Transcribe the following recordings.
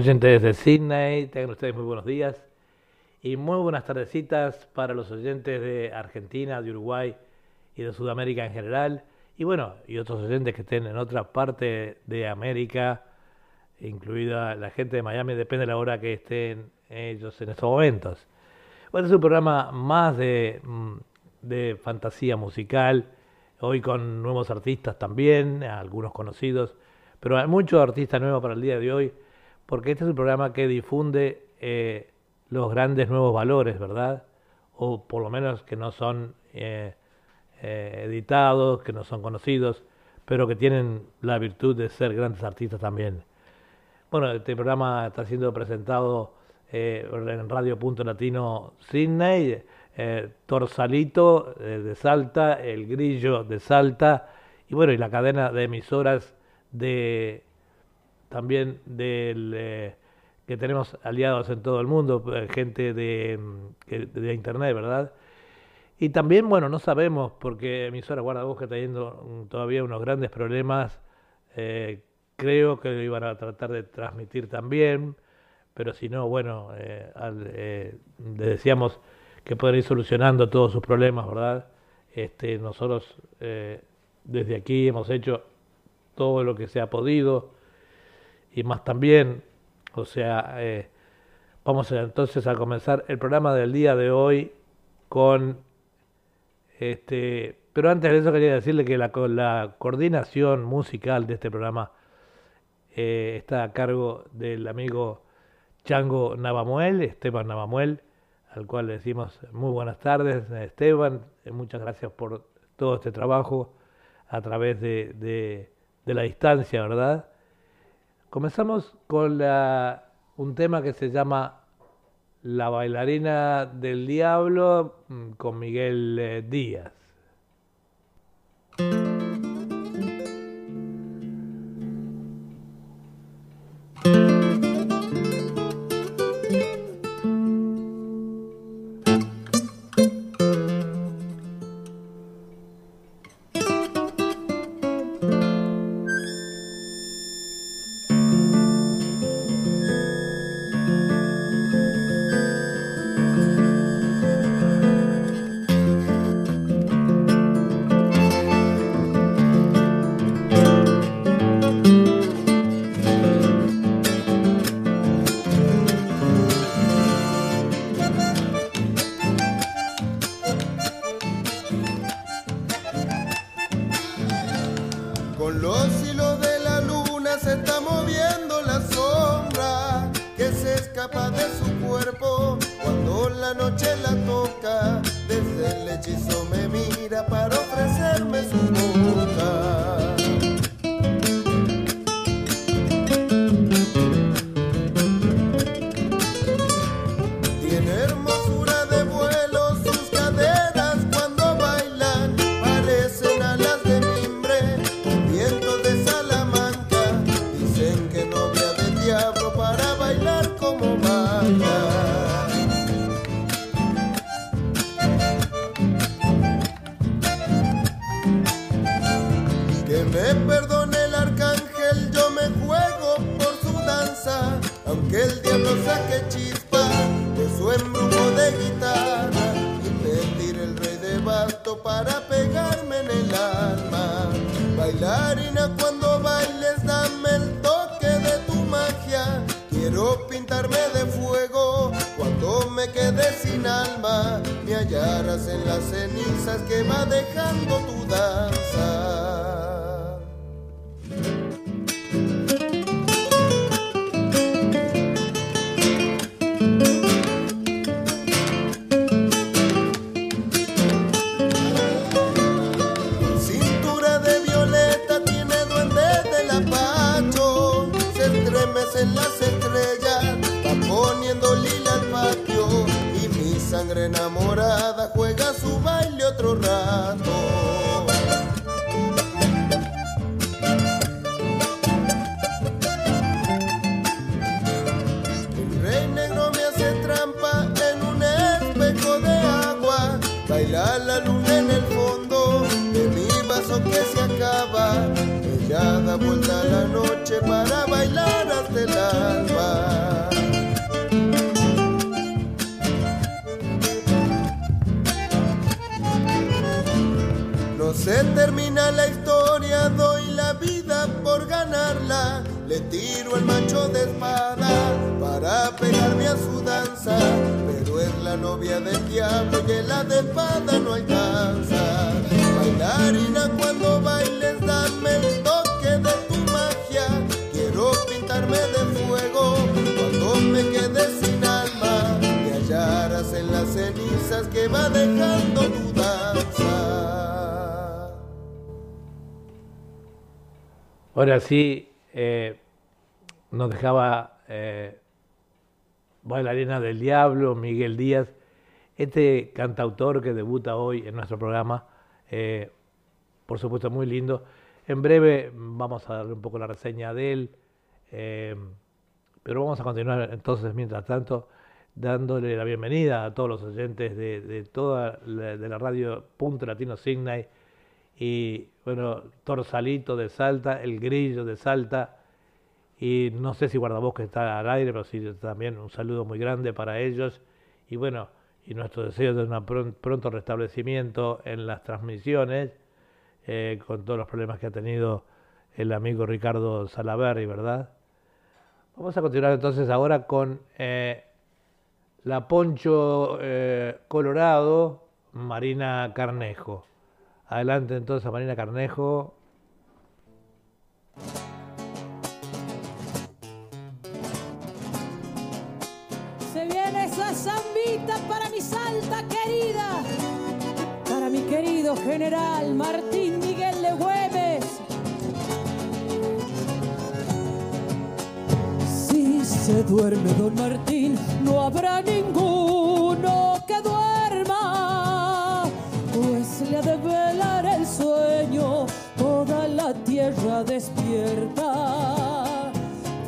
oyentes de Sydney, tengan ustedes muy buenos días y muy buenas tardecitas para los oyentes de Argentina, de Uruguay y de Sudamérica en general. Y bueno, y otros oyentes que estén en otra parte de América, incluida la gente de Miami, depende de la hora que estén ellos en estos momentos. Bueno, es un programa más de, mm, de fantasía musical, hoy con nuevos artistas también, algunos conocidos, pero hay muchos artistas nuevos para el día de hoy porque este es un programa que difunde eh, los grandes nuevos valores, ¿verdad? O por lo menos que no son eh, eh, editados, que no son conocidos, pero que tienen la virtud de ser grandes artistas también. Bueno, este programa está siendo presentado en Radio Punto Latino Sydney, Torsalito de Salta, El Grillo de Salta, y bueno, y la cadena de emisoras de también del, eh, que tenemos aliados en todo el mundo, eh, gente de, de, Internet, ¿verdad? Y también, bueno, no sabemos, porque emisora Guardabosque está teniendo todavía unos grandes problemas, eh, creo que lo iban a tratar de transmitir también, pero si no, bueno, le decíamos que pueden ir solucionando todos sus problemas, ¿verdad? Este, nosotros desde aquí hemos hecho todo lo que se ha podido, y más también. O sea, eh, vamos entonces a comenzar el programa del día de hoy con este. Pero antes de eso quería decirle que la, la coordinación musical de este programa eh, está a cargo del amigo Chango Navamuel, Esteban Navamuel, al cual le decimos muy buenas tardes, Esteban, eh, muchas gracias por todo este trabajo a través de, de, de la distancia, ¿verdad? Comenzamos con un tema que se llama La bailarina del diablo mm, con Miguel eh, Díaz. Diablo, Miguel Díaz, este cantautor que debuta hoy en nuestro programa, eh, por supuesto muy lindo. En breve vamos a darle un poco la reseña de él, eh, pero vamos a continuar entonces, mientras tanto, dándole la bienvenida a todos los oyentes de, de toda la, de la radio Punto Latino Signay y bueno, Torsalito de Salta, El Grillo de Salta, y no sé si Guardabosque está al aire, pero sí también un saludo muy grande para ellos. Y bueno, y nuestro deseo de un pronto restablecimiento en las transmisiones, eh, con todos los problemas que ha tenido el amigo Ricardo Salaverri, ¿verdad? Vamos a continuar entonces ahora con eh, la Poncho eh, Colorado, Marina Carnejo. Adelante entonces Marina Carnejo. Para mi querido general Martín Miguel de Güemes. Si se duerme don Martín, no habrá ninguno que duerma, pues le ha de velar el sueño toda la tierra despierta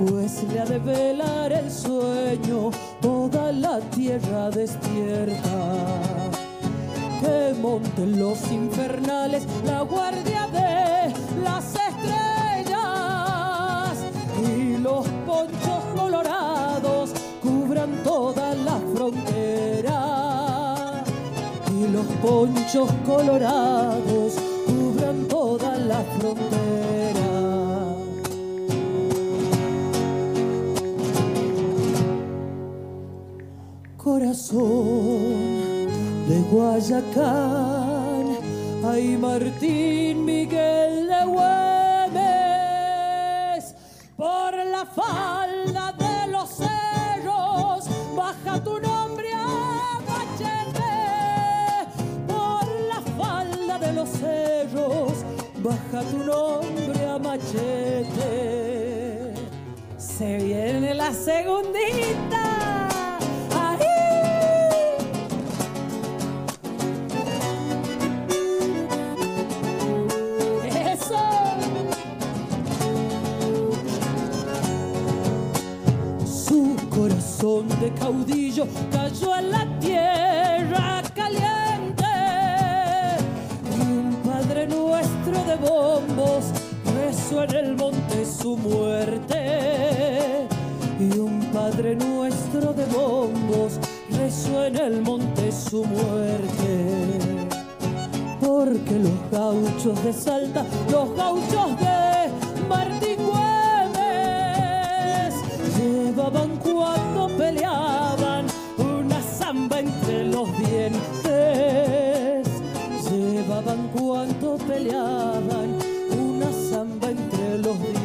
pues le ha de velar el sueño toda la tierra despierta. Que monten los infernales la guardia de las estrellas y los ponchos colorados cubran toda la frontera. Y los ponchos colorados cubran toda la frontera. De Guayacán, ay Martín Miguel de Güemes, por la falda de los cerros, baja tu nombre a machete, por la falda de los cerros, baja tu nombre a machete. Se viene la segundita. Corazón caudillo cayó en la tierra caliente. Y un Padre nuestro de bombos rezó en el monte su muerte. Y un Padre nuestro de bombos rezó en el monte su muerte porque los gauchos de Salta, los gauchos de Martín llevaban cuando peleaban una zamba entre los dientes.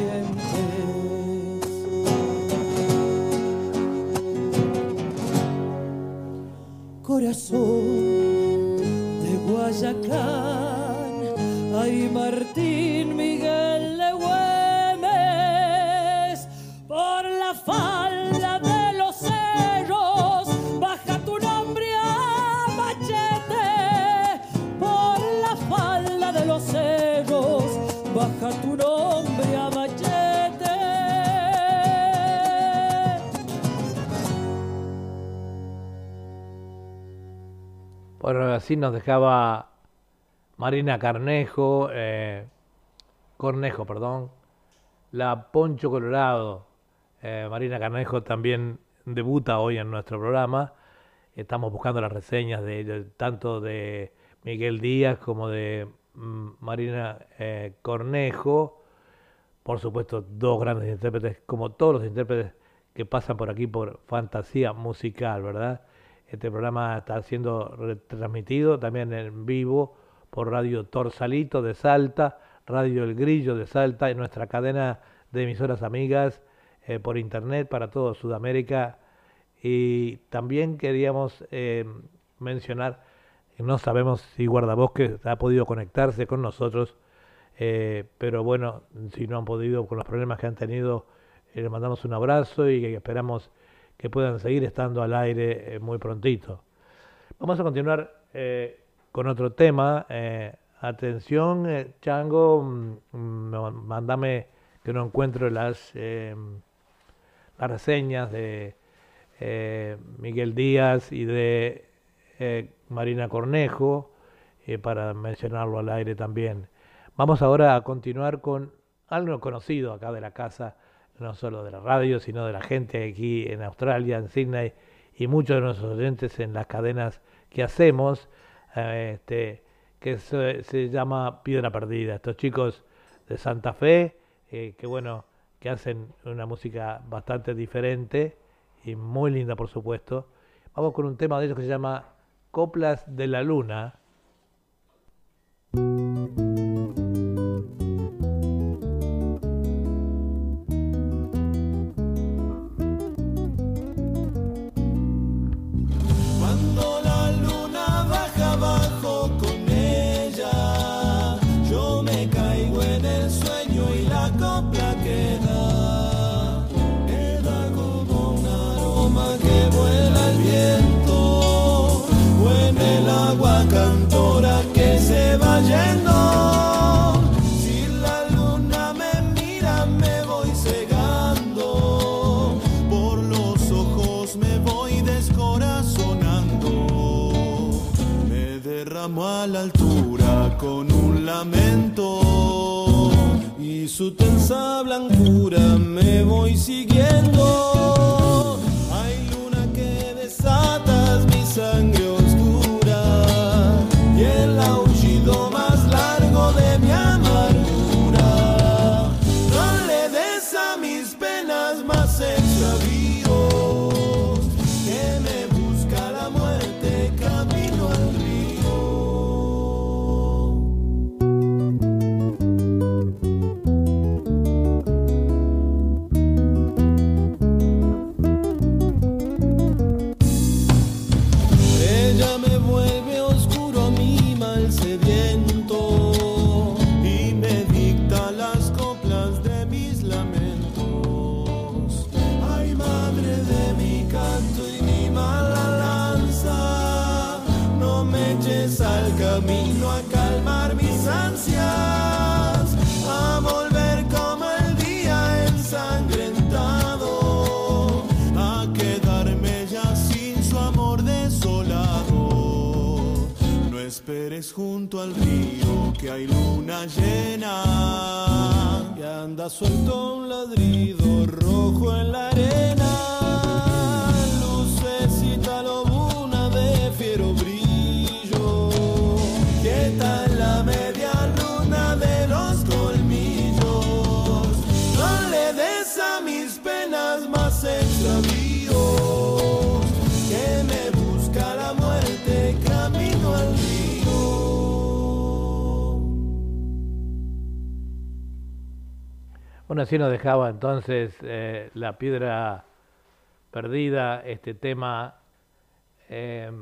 Corazón de Guayacán, ay Martín así nos dejaba Marina Carnejo, eh, Cornejo, perdón, la Poncho Colorado. Eh, Marina Carnejo también debuta hoy en nuestro programa. Estamos buscando las reseñas de, tanto de Miguel Díaz como de mm, Marina eh, Cornejo, por supuesto dos grandes intérpretes, como todos los intérpretes que pasan por aquí por Fantasía Musical, ¿verdad? Este programa está siendo retransmitido también en vivo por Radio Torsalito de Salta, Radio El Grillo de Salta y nuestra cadena de emisoras amigas eh, por internet para todo Sudamérica. Y también queríamos eh, mencionar, no sabemos si Guardabosques ha podido conectarse con nosotros, eh, pero bueno, si no han podido con los problemas que han tenido, les mandamos un abrazo y esperamos que puedan seguir estando al aire muy prontito. Vamos a continuar con otro tema. atención, Chango, mm, mm, mándame que no encuentro las, las reseñas de eh, Miguel Díaz y de eh, Marina Cornejo, eh, para mencionarlo al aire también. Vamos ahora a continuar con algo conocido acá de la casa, no solo de la radio, sino de la gente aquí en Australia, en Sydney, y muchos de nuestros oyentes en las cadenas que hacemos, este, que se, se llama Piedra Perdida. Estos chicos de Santa Fe, eh, que bueno, que hacen una música bastante diferente y muy linda por supuesto. Vamos con un tema de ellos que se llama Coplas de la Luna. Blancura me voy siguiendo. Así nos dejaba entonces eh, la piedra perdida, este tema, eh,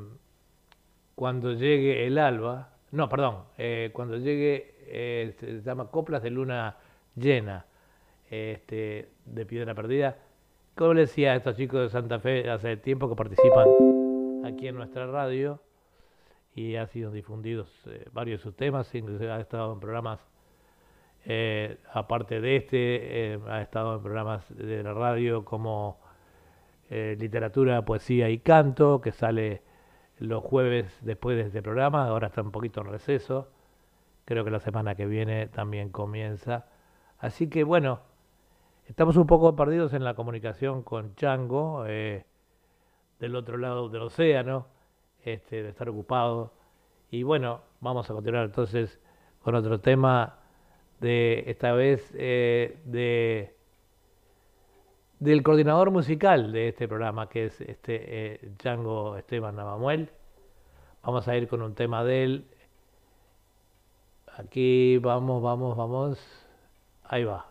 cuando llegue el alba, no, perdón, eh, cuando llegue, eh, se llama Coplas de Luna Llena, este, de piedra perdida. Como le decía estos chicos de Santa Fe, hace tiempo que participan aquí en nuestra radio y han sido difundidos eh, varios de sus temas, inclusive ha estado en programas eh, aparte de este, eh, ha estado en programas de la radio como eh, Literatura, Poesía y Canto, que sale los jueves después de este programa, ahora está un poquito en receso, creo que la semana que viene también comienza. Así que bueno, estamos un poco perdidos en la comunicación con Chango, del otro lado del océano, este, de estar ocupado. Y bueno, vamos a continuar entonces con otro tema de esta vez eh, de del coordinador musical de este programa, que es este eh, Django Esteban Navamuel. Vamos a ir con un tema de él. Aquí vamos, vamos, vamos. Ahí va.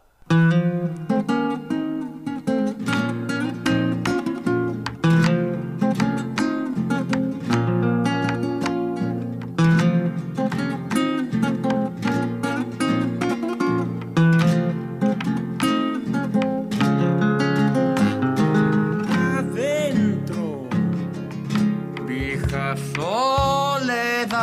Soledad,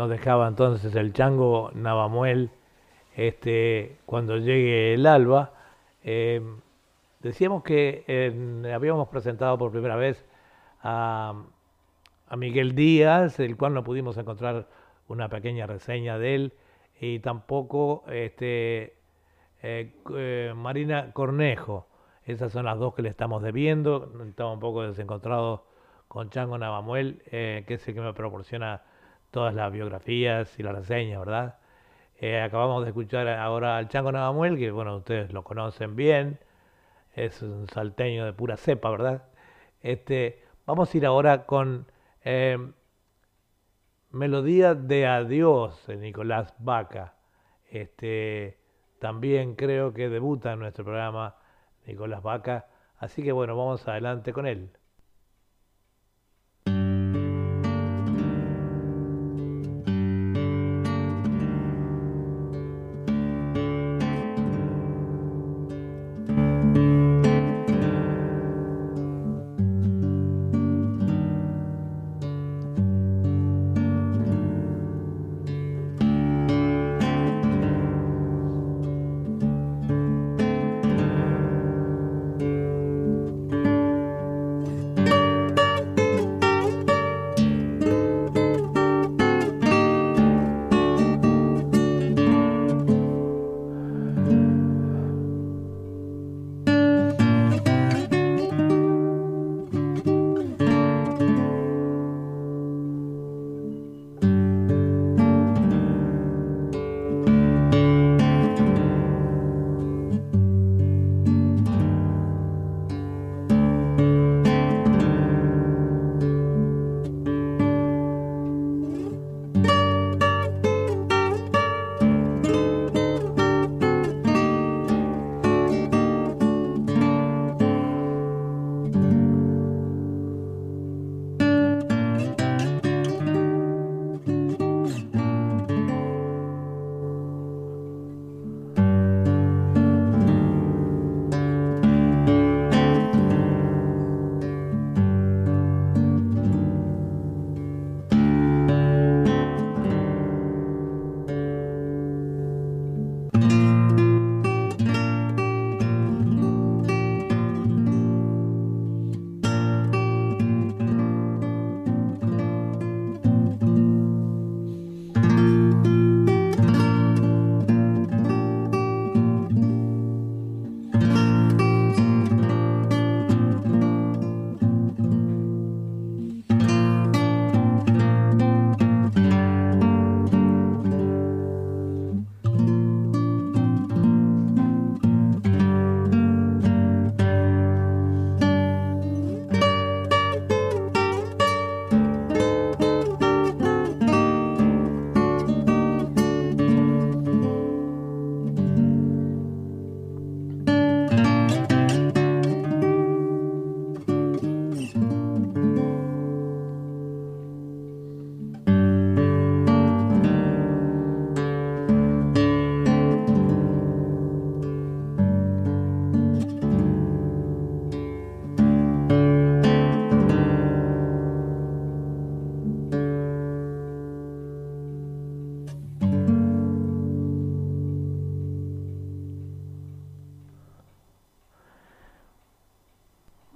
nos dejaba entonces el chango Navamuel este, cuando llegue el alba. Eh, decíamos que habíamos presentado por primera vez a, a Miguel Díaz, el cual no pudimos encontrar una pequeña reseña de él, y tampoco este, eh, eh, Marina Cornejo. Esas son las dos que le estamos debiendo. Estamos un poco desencontrados con Chango Navamuel, eh, que es el que me proporciona todas las biografías y las reseñas, ¿verdad? Eh, acabamos de escuchar ahora al Chango Navamuel, que bueno, ustedes lo conocen bien, es un salteño de pura cepa, ¿verdad? Este, vamos a ir ahora con eh, Melodía de Adiós de Nicolás Vaca. Este, también creo que debuta en nuestro programa Nicolás Vaca. Así que bueno, vamos adelante con él.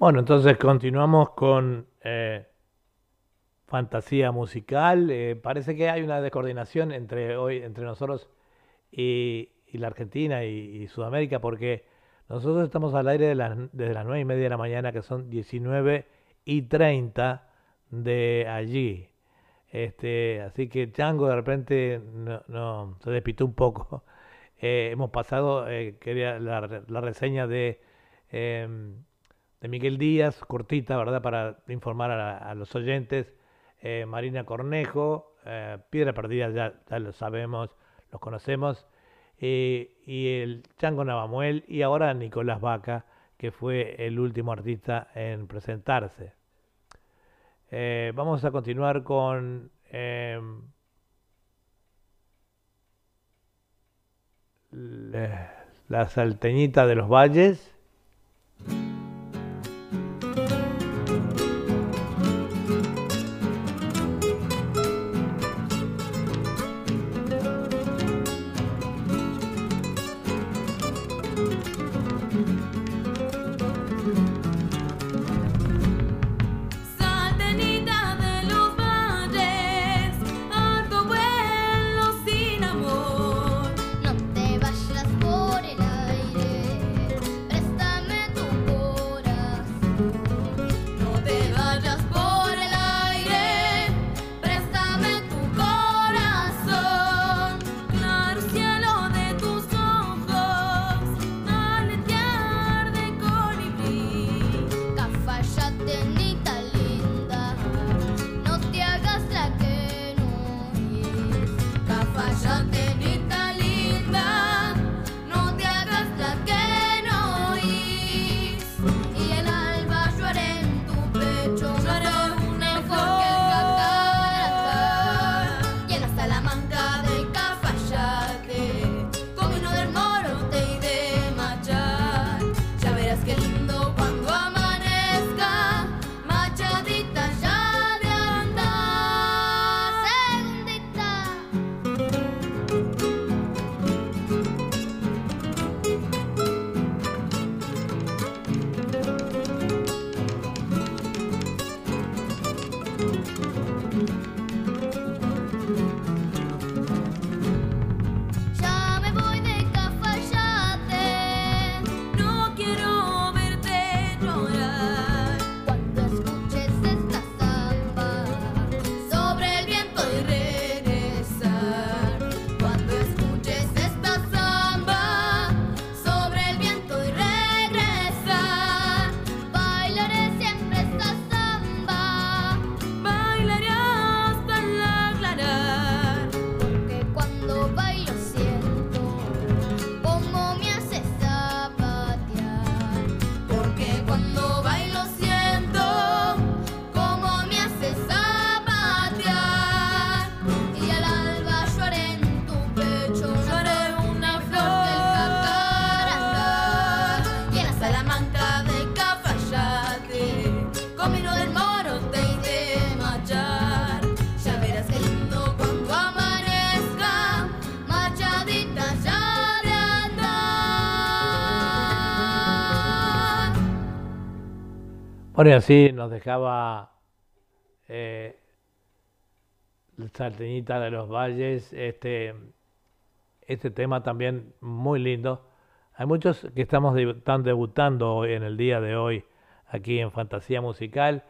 Bueno, entonces continuamos con eh, fantasía musical. Eh, parece que hay una descoordinación entre hoy, entre nosotros y, la Argentina y, Sudamérica, porque nosotros estamos al aire desde las 9 y media de la mañana, que son 19 y 30 de allí. Este, así que Chango de repente se despistó un poco. Eh, hemos pasado, quería la, la, reseña de em, de Miguel Díaz, cortita, ¿verdad? Para informar a, los oyentes. Eh, Marina Cornejo, eh, Piedra Perdida, ya, lo sabemos, los conocemos. Eh, y el Chango Navamuel y ahora Nicolás Vaca, que fue el último artista en presentarse. vamos a continuar con la salteñita de los valles. Y así nos dejaba eh, Salteñita de los Valles, este, este tema también muy lindo. Hay muchos que estamos están debutando hoy, en el día de hoy aquí en Fantasía Musical.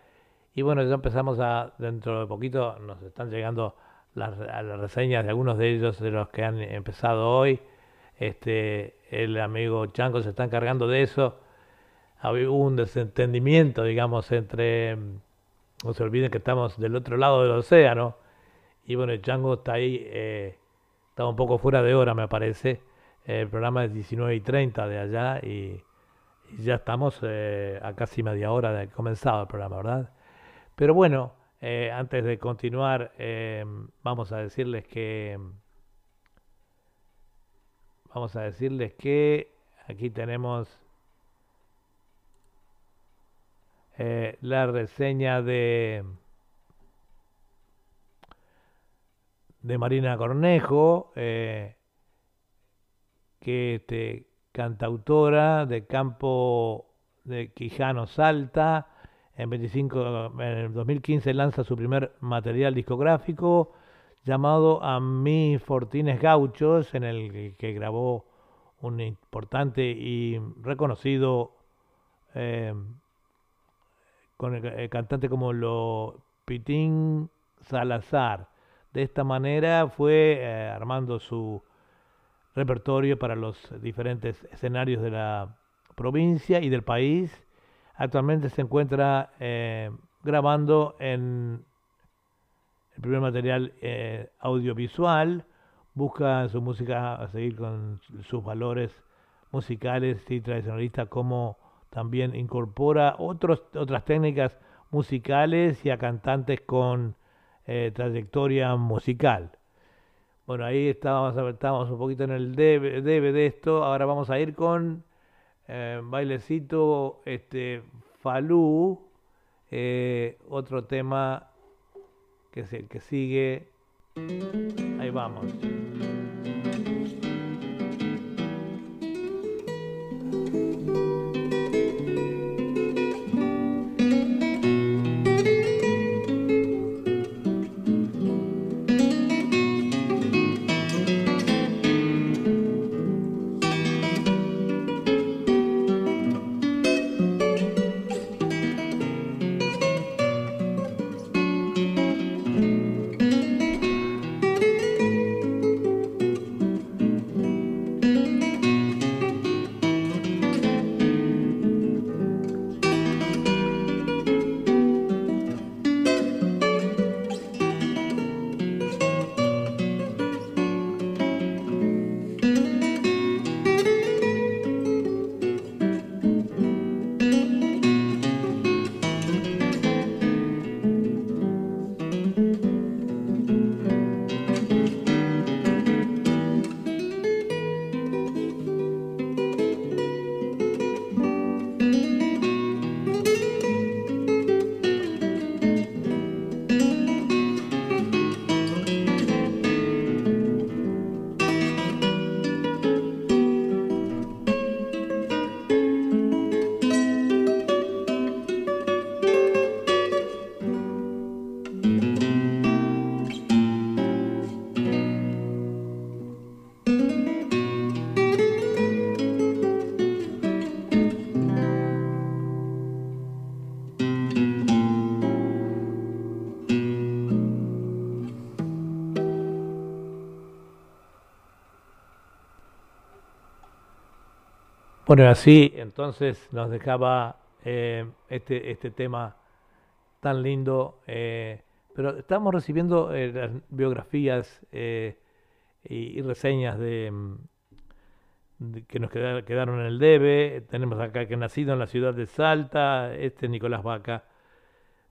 Y bueno, ya empezamos a, dentro de poquito, nos están llegando las, reseñas de algunos de ellos, de los que han empezado hoy. Este, el amigo Chanco se está encargando de eso hubo un desentendimiento, digamos, entre, no se olviden que estamos del otro lado del océano, y bueno, el Chango está ahí, eh, está un poco fuera de hora, me parece. El programa es 19 y 30 de allá y, ya estamos eh, a casi media hora de comenzado el programa, ¿verdad? Pero bueno, eh, antes de continuar, vamos a decirles que vamos a decirles que aquí tenemos Eh, la reseña de, de Marina Cornejo, eh, que este, cantautora de campo de Quijano Salta. En, 25, en el 2015 lanza su primer material discográfico llamado A mis Fortines Gauchos, en el que grabó un importante y reconocido eh, con el, cantante como lo Pitín Salazar. De esta manera fue eh, armando su repertorio para los diferentes escenarios de la provincia y del país. Actualmente se encuentra eh, grabando en el primer material eh, audiovisual. Busca su música a seguir con sus valores musicales y tradicionalistas como también incorpora otros, otras técnicas musicales y a cantantes con eh, trayectoria musical. Bueno, ahí estábamos, estábamos un poquito en el debe, de esto. Ahora vamos a ir con eh, bailecito este, Falú, eh, otro tema que es el que sigue. Ahí vamos. Bueno, así entonces nos dejaba eh, este, este tema tan lindo, eh, pero estamos recibiendo eh, las biografías y, reseñas de, que nos quedaron en el debe. Tenemos acá que nacido en la ciudad de Salta, este Nicolás Vaca.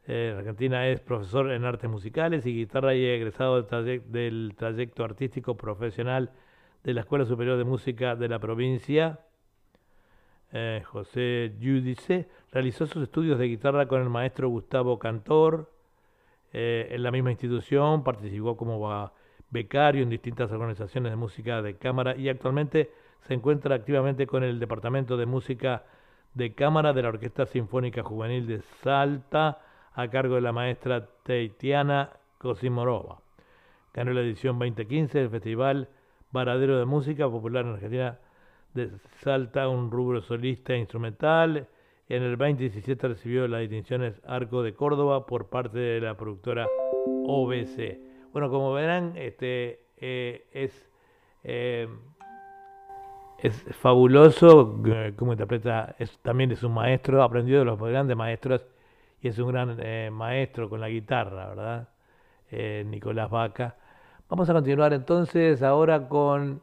Argentina es profesor en artes musicales y guitarra y egresado del trayecto artístico profesional de la Escuela Superior de Música de la provincia eh, José Giudice, realizó sus estudios de guitarra con el maestro Gustavo Cantor. Eh, en la misma institución participó como becario en distintas organizaciones de música de cámara y actualmente se encuentra activamente con el Departamento de Música de cámara de la Orquesta Sinfónica Juvenil de Salta a cargo de la maestra Teitiana Cosimorova. Ganó la edición 2015 del Festival Varadero de Música Popular en Argentina Salta, un rubro solista instrumental. En el 2017 recibió las distinciones Arco de Córdoba por parte de la productora OBC. Bueno, como verán, este eh, es, eh, es fabuloso eh, cómo interpreta, es, también es un maestro, aprendió de los grandes maestros y es un gran maestro con la guitarra, ¿verdad? Nicolás Vaca. Vamos a continuar entonces ahora con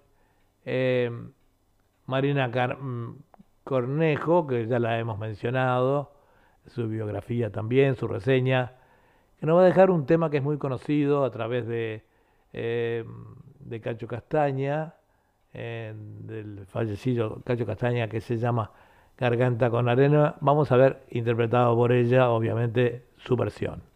Marina mm, Cornejo, que ya la hemos mencionado, su biografía también, su reseña, que nos va a dejar un tema que es muy conocido a través de, eh, de Cacho Castaña, del fallecido Cacho Castaña, que se llama Garganta con Arena. Vamos a ver, interpretado por ella, obviamente, su versión.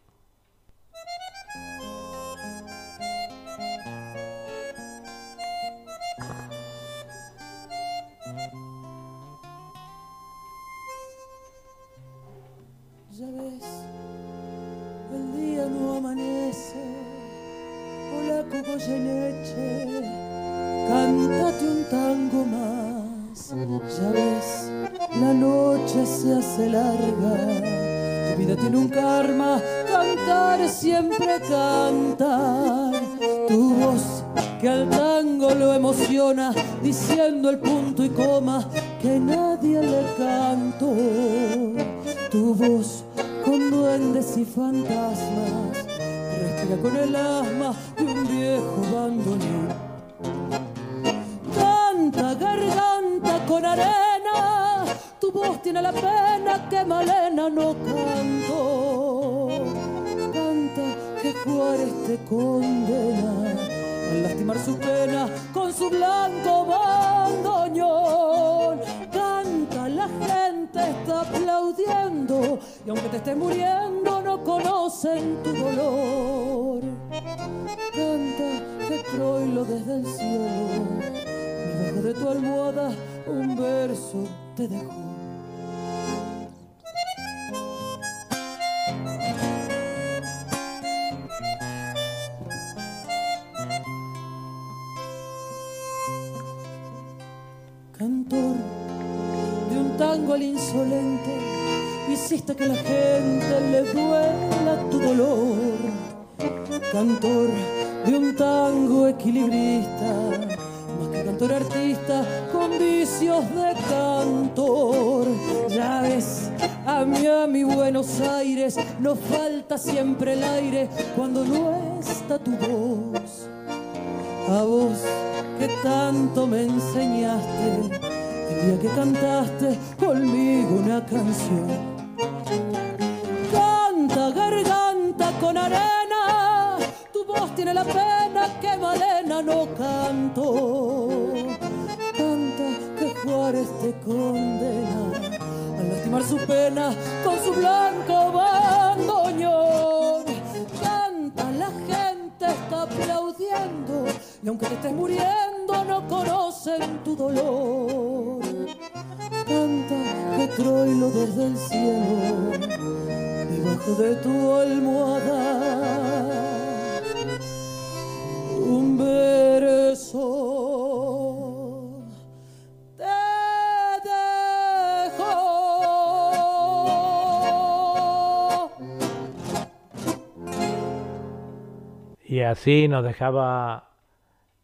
Y así nos dejaba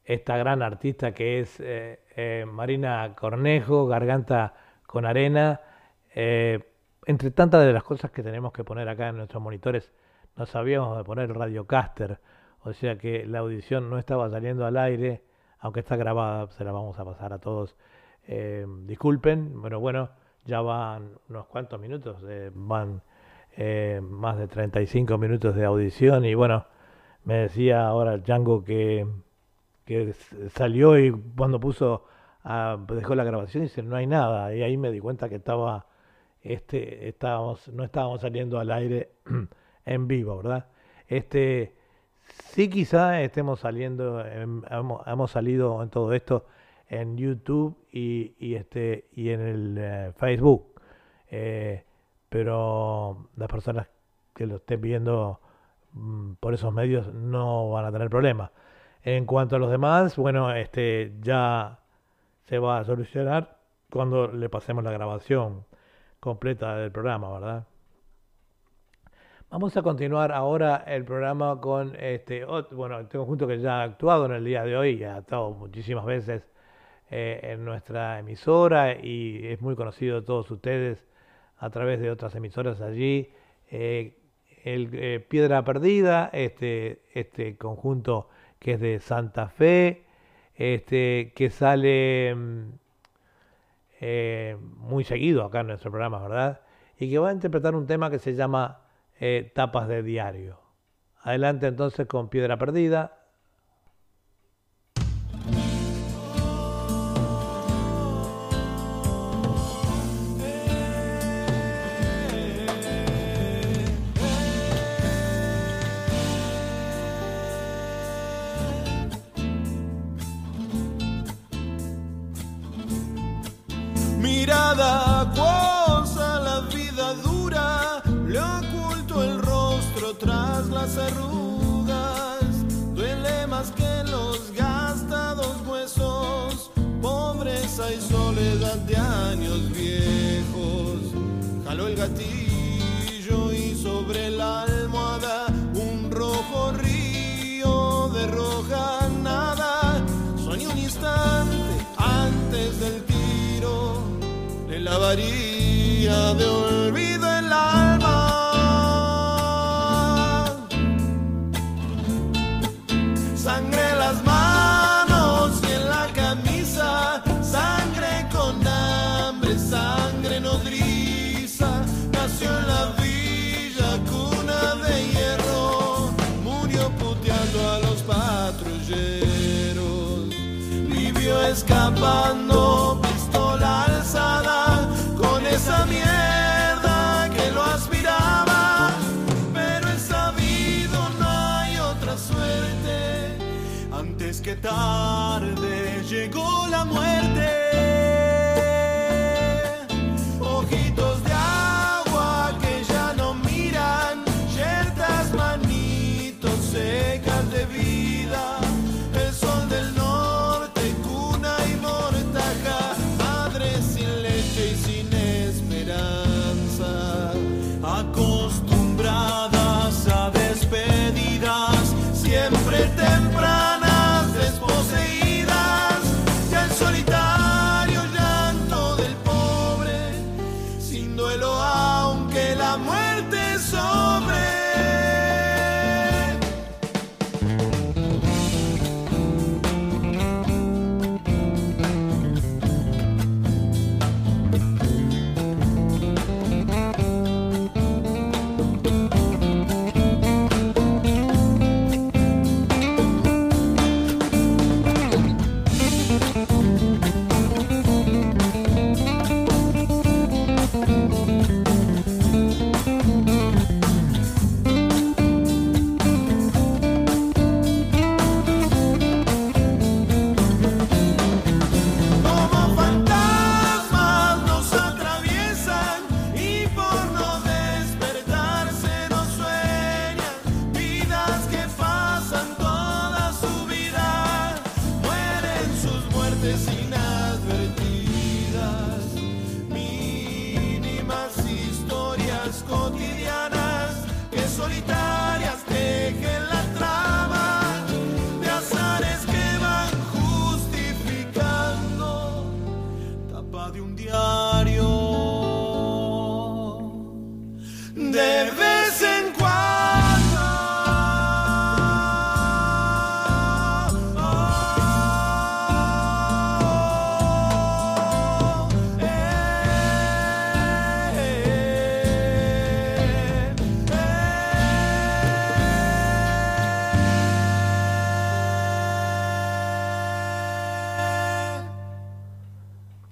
esta gran artista que es eh, eh, Marina Cornejo, Garganta con arena. Eh, entre tantas de las cosas que tenemos que poner acá en nuestros monitores, no sabíamos de poner el radiocaster, o sea que la audición no estaba saliendo al aire, aunque está grabada, se la vamos a pasar a todos. Eh, disculpen, pero bueno, ya van unos cuantos minutos, van más de 35 minutos de audición y bueno, me decía ahora Django que, que salió y cuando puso dejó la grabación y dice, no hay nada. Y ahí me di cuenta que estaba, este, estábamos, no estábamos saliendo al aire en vivo, ¿verdad? Este, sí quizá estemos saliendo, hemos, salido en todo esto en YouTube y, y este, y en el eh, Facebook. eh, pero las personas que lo estén viendo por esos medios no van a tener problemas. En cuanto a los demás, bueno, este ya se va a solucionar cuando le pasemos la grabación completa del programa, ¿verdad? Vamos a continuar ahora el programa con este bueno, este conjunto que ya ha actuado en el día de hoy, ha estado muchísimas veces eh, en nuestra emisora y es muy conocido de todos ustedes a través de otras emisoras allí. Eh, el eh, Piedra Perdida, este, este conjunto que es de Santa Fe, este, que sale mm, muy seguido acá en nuestro programa, ¿verdad? Y que va a interpretar un tema que se llama Tapas de Diario. Adelante entonces con Piedra Perdida, y soledad de años viejos, jaló el gatillo la muerte.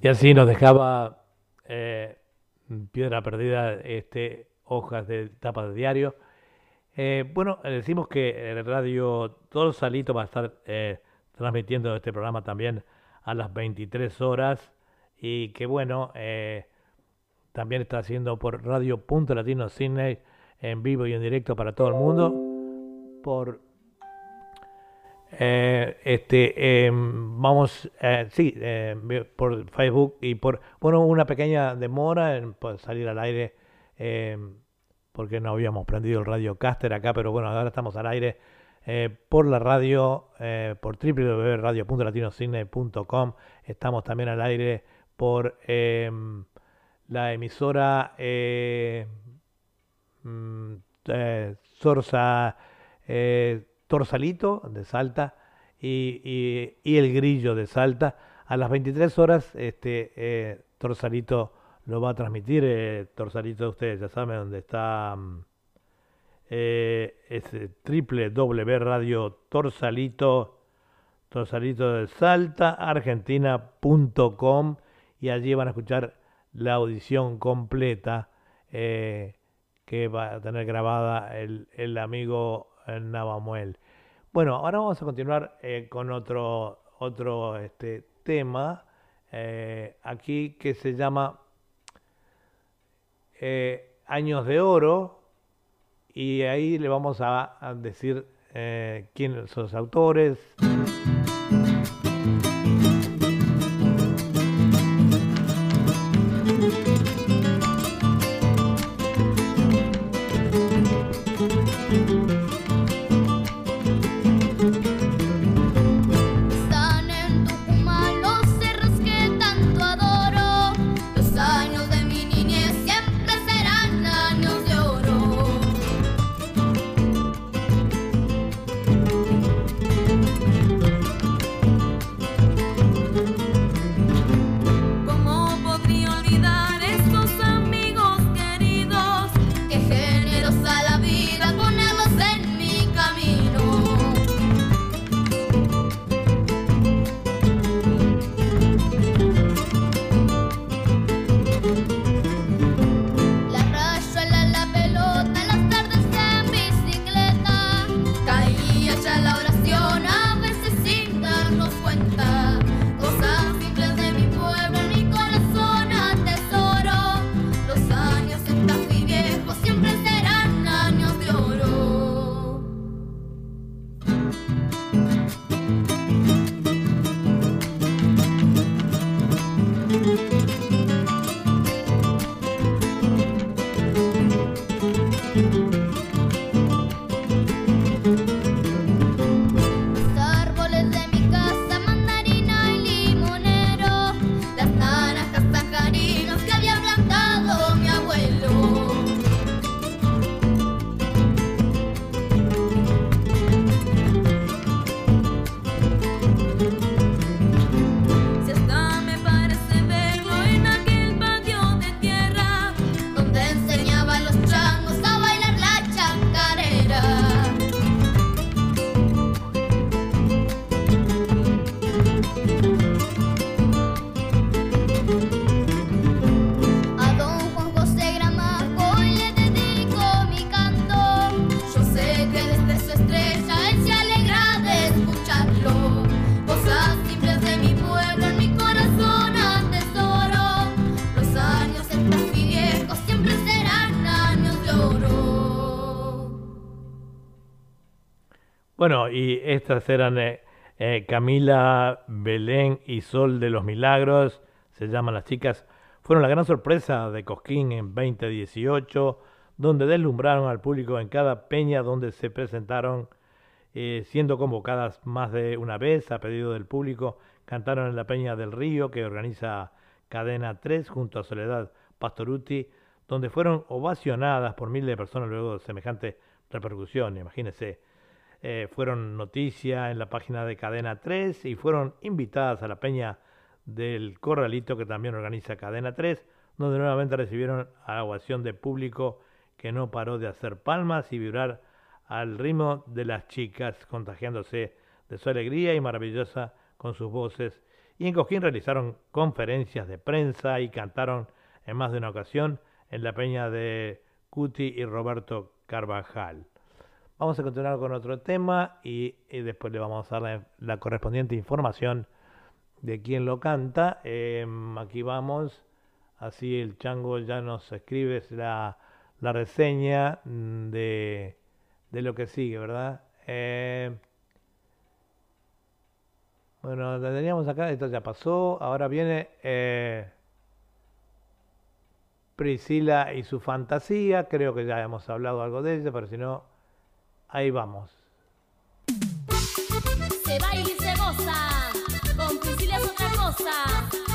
Y así nos dejaba eh, Piedra Perdida, este, hojas de tapa de diario. Eh, bueno, decimos que el radio Todo Salito va a estar eh, transmitiendo este programa también a las 23 horas y que bueno, también está haciendo por Radio Punto Latino Sydney en vivo y en directo para todo el mundo. Por eh, este em, vamos eh, sí eh, por Facebook y por bueno una pequeña demora en salir al aire em, porque no habíamos prendido el radiocaster acá pero bueno ahora estamos al aire por la radio por www.radio.latinocidney.com estamos también al aire por em, la emisora mm, Sorsa Torsalito de Salta y, el Grillo de Salta. A las 23 horas este eh, Torsalito lo va a transmitir. Eh, Torsalito, ustedes ya saben dónde está. Mm, eh, es triple Radio Torsalito, Torsalito de Salta, Argentina.com y allí van a escuchar la audición completa que va a tener grabada el, el amigo Navamuel. Bueno, ahora vamos a continuar eh, con otro, otro este, tema eh, aquí que se llama eh, Años de Oro y ahí le vamos a, a decir quiénes son los autores. Bueno, y estas eran eh, eh, Camila, Belén y Sol de los Milagros, se llaman las chicas. Fueron la gran sorpresa de Cosquín en 2018, donde deslumbraron al público en cada peña donde se presentaron, eh, siendo convocadas más de una vez a pedido del público. Cantaron en la Peña del Río, que organiza Cadena 3 junto a Soledad Pastoruti, donde fueron ovacionadas por miles de personas luego de semejante repercusión. Imagínense, eh, fueron noticia en la página de Cadena 3 y fueron invitadas a la peña del Corralito que también organiza Cadena 3, donde nuevamente recibieron a ovación de público que no paró de hacer palmas y vibrar al ritmo de las chicas, contagiándose de su alegría y maravillosa con sus voces. Y en Cojín realizaron conferencias de prensa y cantaron en más de una ocasión en la peña de Cuti y Roberto Carvajal. Vamos a continuar con otro tema y, eh, después le vamos a dar la, correspondiente información de quién lo canta. Em, aquí vamos. Así el chango ya nos escribe la, la reseña mm, de, de, lo que sigue, ¿verdad? Em, bueno, la teníamos acá, esto ya pasó. Ahora viene eh, Priscila y su fantasía. Creo que ya hemos hablado algo de ella, pero si no Ahí vamos. Se baila y se goza, con Priscila es otra cosa.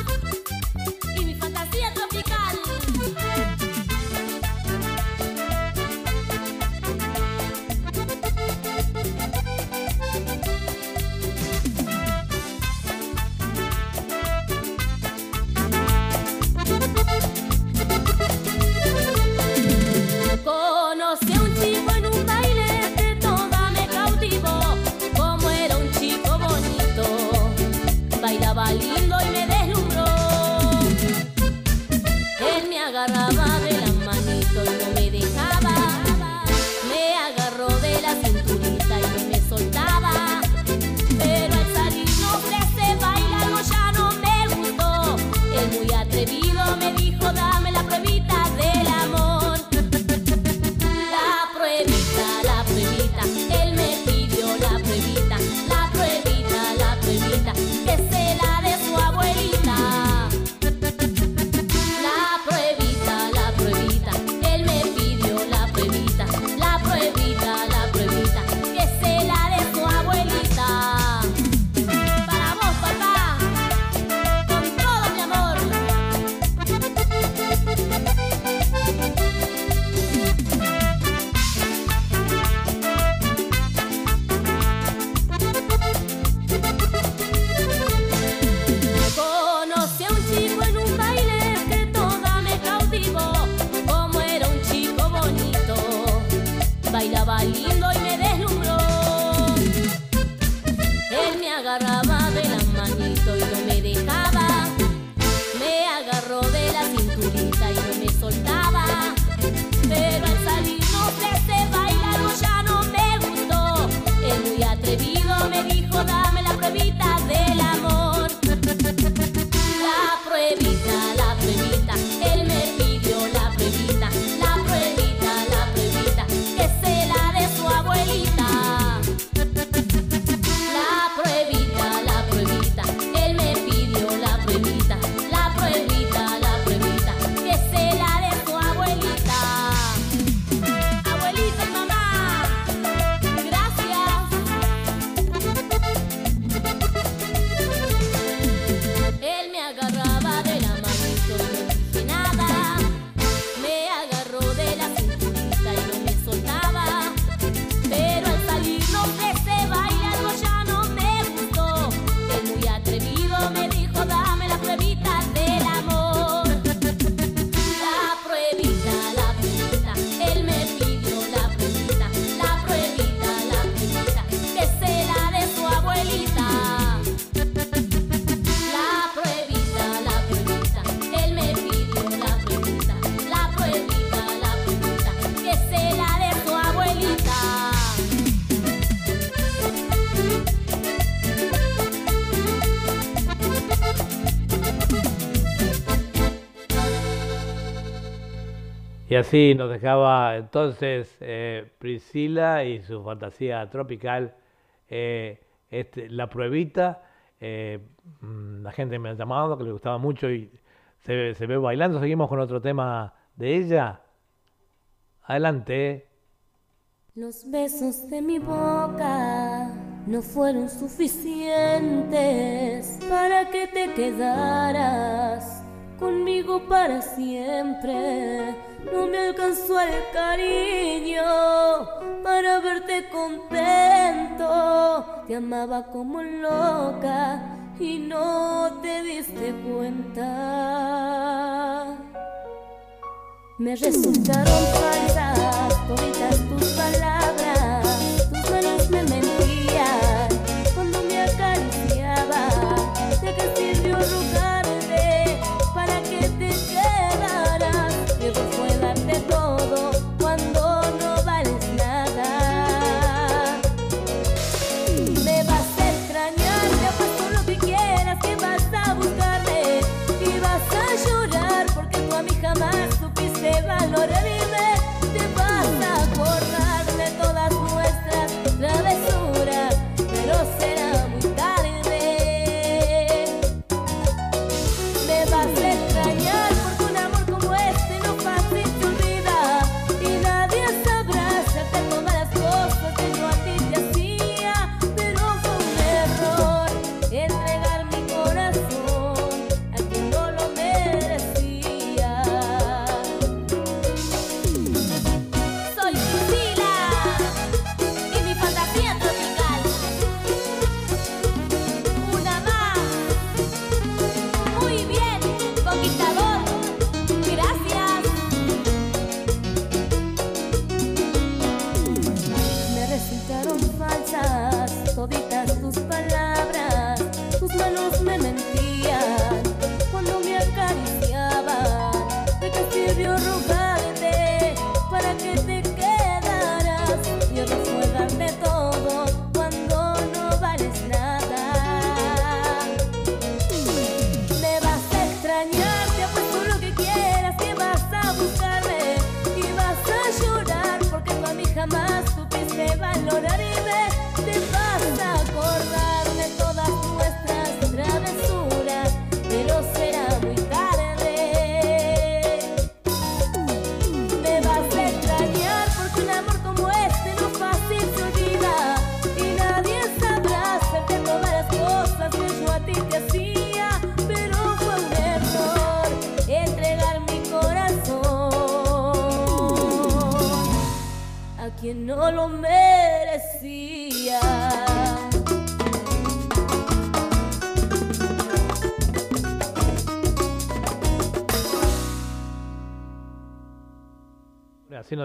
Y así nos dejaba entonces eh, Priscila y su fantasía tropical, eh, este, la pruebita. Eh, mm, la gente me ha llamado que le gustaba mucho y se ve bailando. Seguimos con otro tema de ella. Adelante. Los besos de mi boca no fueron suficientes para que te quedaras conmigo para siempre no me alcanzó el cariño para verte contento. Te amaba como loca y no te diste cuenta. Me resultaron falsas todas tus palabras.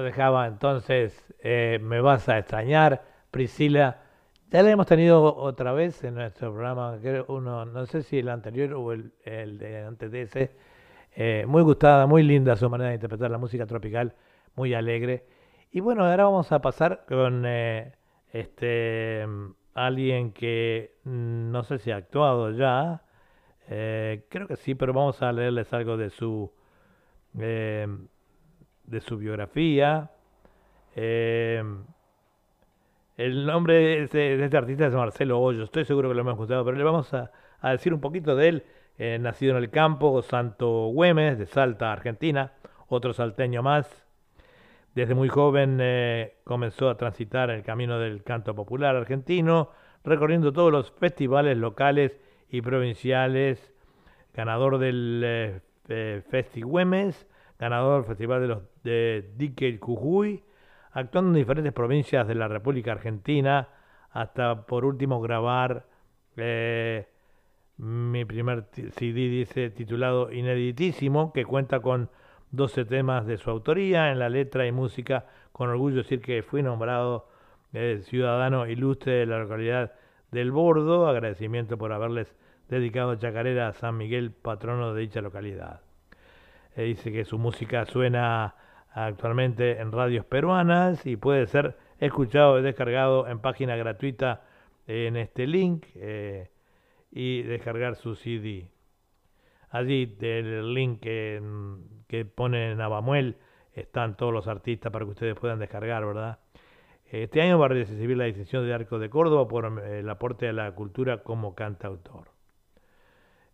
Dejaba entonces, eh, me vas a extrañar, Priscila. Ya la hemos tenido otra vez en nuestro programa, uno, no sé si el anterior o el, de antes de ese. Eh, muy gustada, muy linda su manera de interpretar la música tropical, muy alegre. Y bueno, ahora vamos a pasar con eh, este alguien que no sé si ha actuado ya. eh, creo que sí, pero vamos a leerles algo de su eh, de su biografía. Eh, el nombre de este, de este artista es Marcelo Hoyos, estoy seguro que lo hemos escuchado, pero le vamos a, decir un poquito de él. Eh, nacido en el campo, Santo Güemes, de Salta, Argentina, otro salteño más. Desde muy joven eh, comenzó a transitar el camino del canto popular argentino, recorriendo todos los festivales locales y provinciales, ganador del eh, Festi Güemes, ganador del Festival de los de Dique Jujuy, actuando en diferentes provincias de la República Argentina, hasta por último grabar eh, mi primer CD, dice, titulado Ineditísimo, que cuenta con 12 temas de su autoría en la letra y música, con orgullo decir que fui nombrado eh, ciudadano ilustre de la localidad del Bordo, agradecimiento por haberles dedicado chacarera a San Miguel, patrono de dicha localidad. Eh, dice que su música suena actualmente en radios peruanas y puede ser escuchado y descargado en página gratuita en este link eh, y descargar su CD. Allí del link que, que pone en están todos los artistas para que ustedes puedan descargar, ¿verdad? Este año va a recibir la distinción de Arco de Córdoba por eh, el aporte a la cultura como cantautor.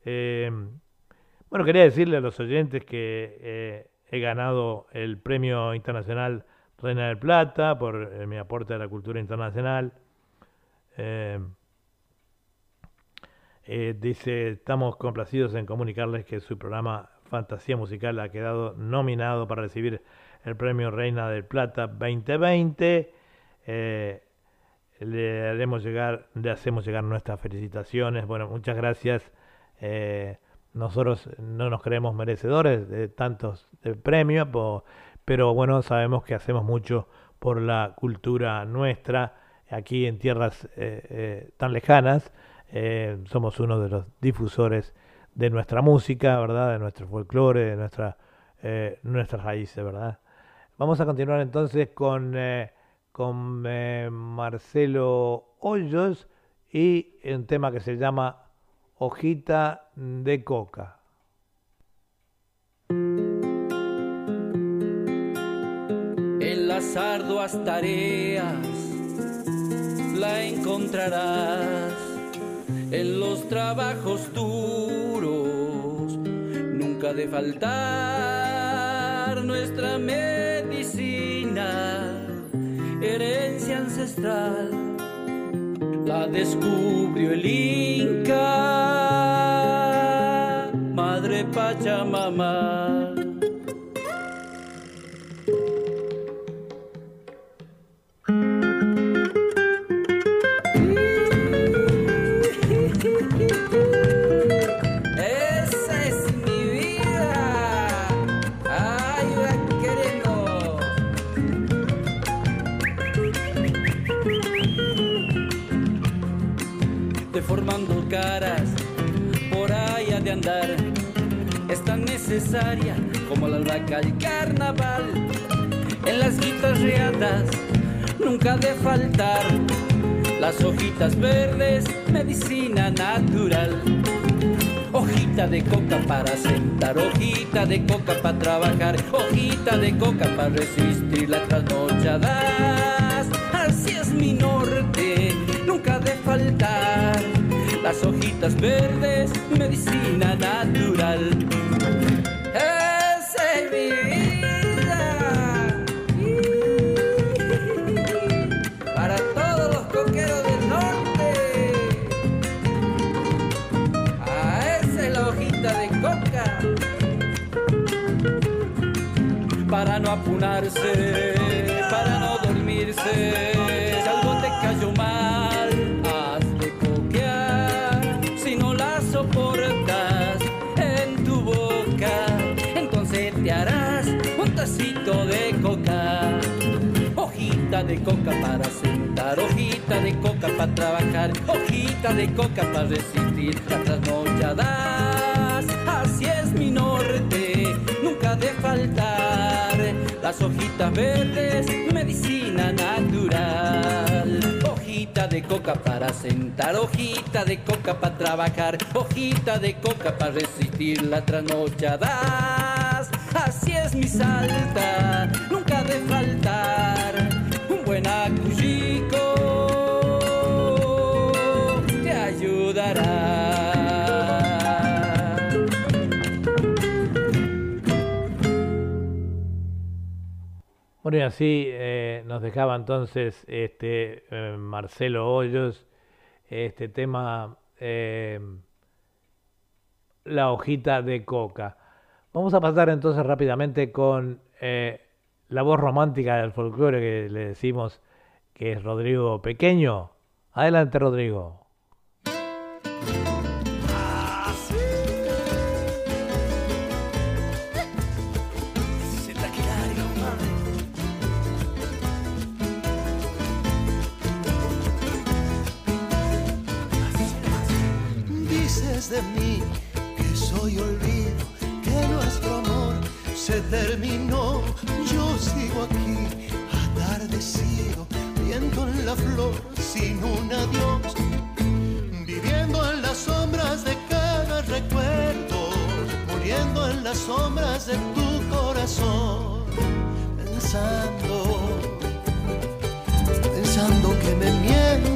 Eh, bueno, quería decirle a los oyentes que eh, he ganado el Premio Internacional Reina del Plata por eh, mi aporte a la cultura internacional. Eh, eh, dice, estamos complacidos en comunicarles que su programa Fantasía Musical ha quedado nominado para recibir el Premio Reina del Plata 2020. Eh, le haremos llegar, le hacemos llegar nuestras felicitaciones. Bueno, muchas gracias. Nosotros no nos creemos merecedores de tantos premios, pero bueno, sabemos que hacemos mucho por la cultura nuestra aquí en tierras eh, eh, tan lejanas. Eh, somos uno de los difusores de nuestra música, ¿verdad? De nuestro folclore, de nuestra, nuestras raíces, ¿verdad? Vamos a continuar entonces con, con Marcelo Hoyos y un tema que se llama Hojita de Coca. En las arduas tareas la encontrarás en los trabajos duros, nunca de faltar nuestra medicina, herencia ancestral, la descubrió el Inca, Madre Pachamama. Por ahí de andar. Esta necesidad necesaria como la albahaca al carnaval. En las guitarreadas nunca de faltar las hojitas verdes, medicina natural. Hojita de coca para sentar, hojita de coca para trabajar, hojita de coca para resistir las trasnochadas. Así es mi norte, nunca de faltar. Las hojitas verdes, medicina natural. Esa es mi vida. Para todos los coqueros del norte. Ah, esa es la hojita de coca. Para no apunarse, para no dormirse. Si algo te cayó mal, de coca para sentar, hojita de coca para trabajar, hojita de coca para resistir las trasnochadas. Así es mi norte, nunca de faltar. Las hojitas verdes, medicina natural. Hojita de coca para sentar, hojita de coca para trabajar, hojita de coca para resistir las trasnochadas. Así es mi salta, nunca de faltar. Bueno, y así eh, nos dejaba entonces este eh, Marcelo Hoyos este tema eh, La hojita de coca. Vamos a pasar entonces rápidamente con la voz romántica del folclore que le decimos que es Rodrigo Pequeño. Adelante, Rodrigo. Terminó. Yo sigo aquí, atardecido, viendo en la flor sin un adiós, viviendo en las sombras de cada recuerdo, muriendo en las sombras de tu corazón, pensando, pensando que me mientes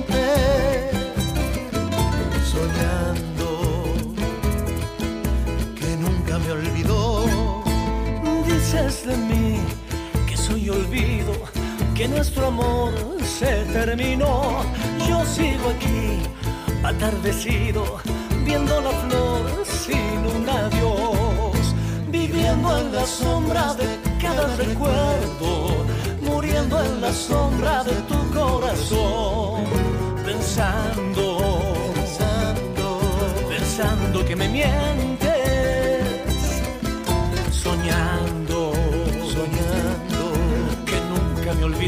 soñando Dices de mí que soy olvido, que nuestro amor se terminó. Yo sigo aquí, atardecido, viendo la flor sin un adiós, viviendo en la sombra de cada recuerdo, muriendo en la sombra de tu corazón, pensando, Pensando, pensando que me mientes,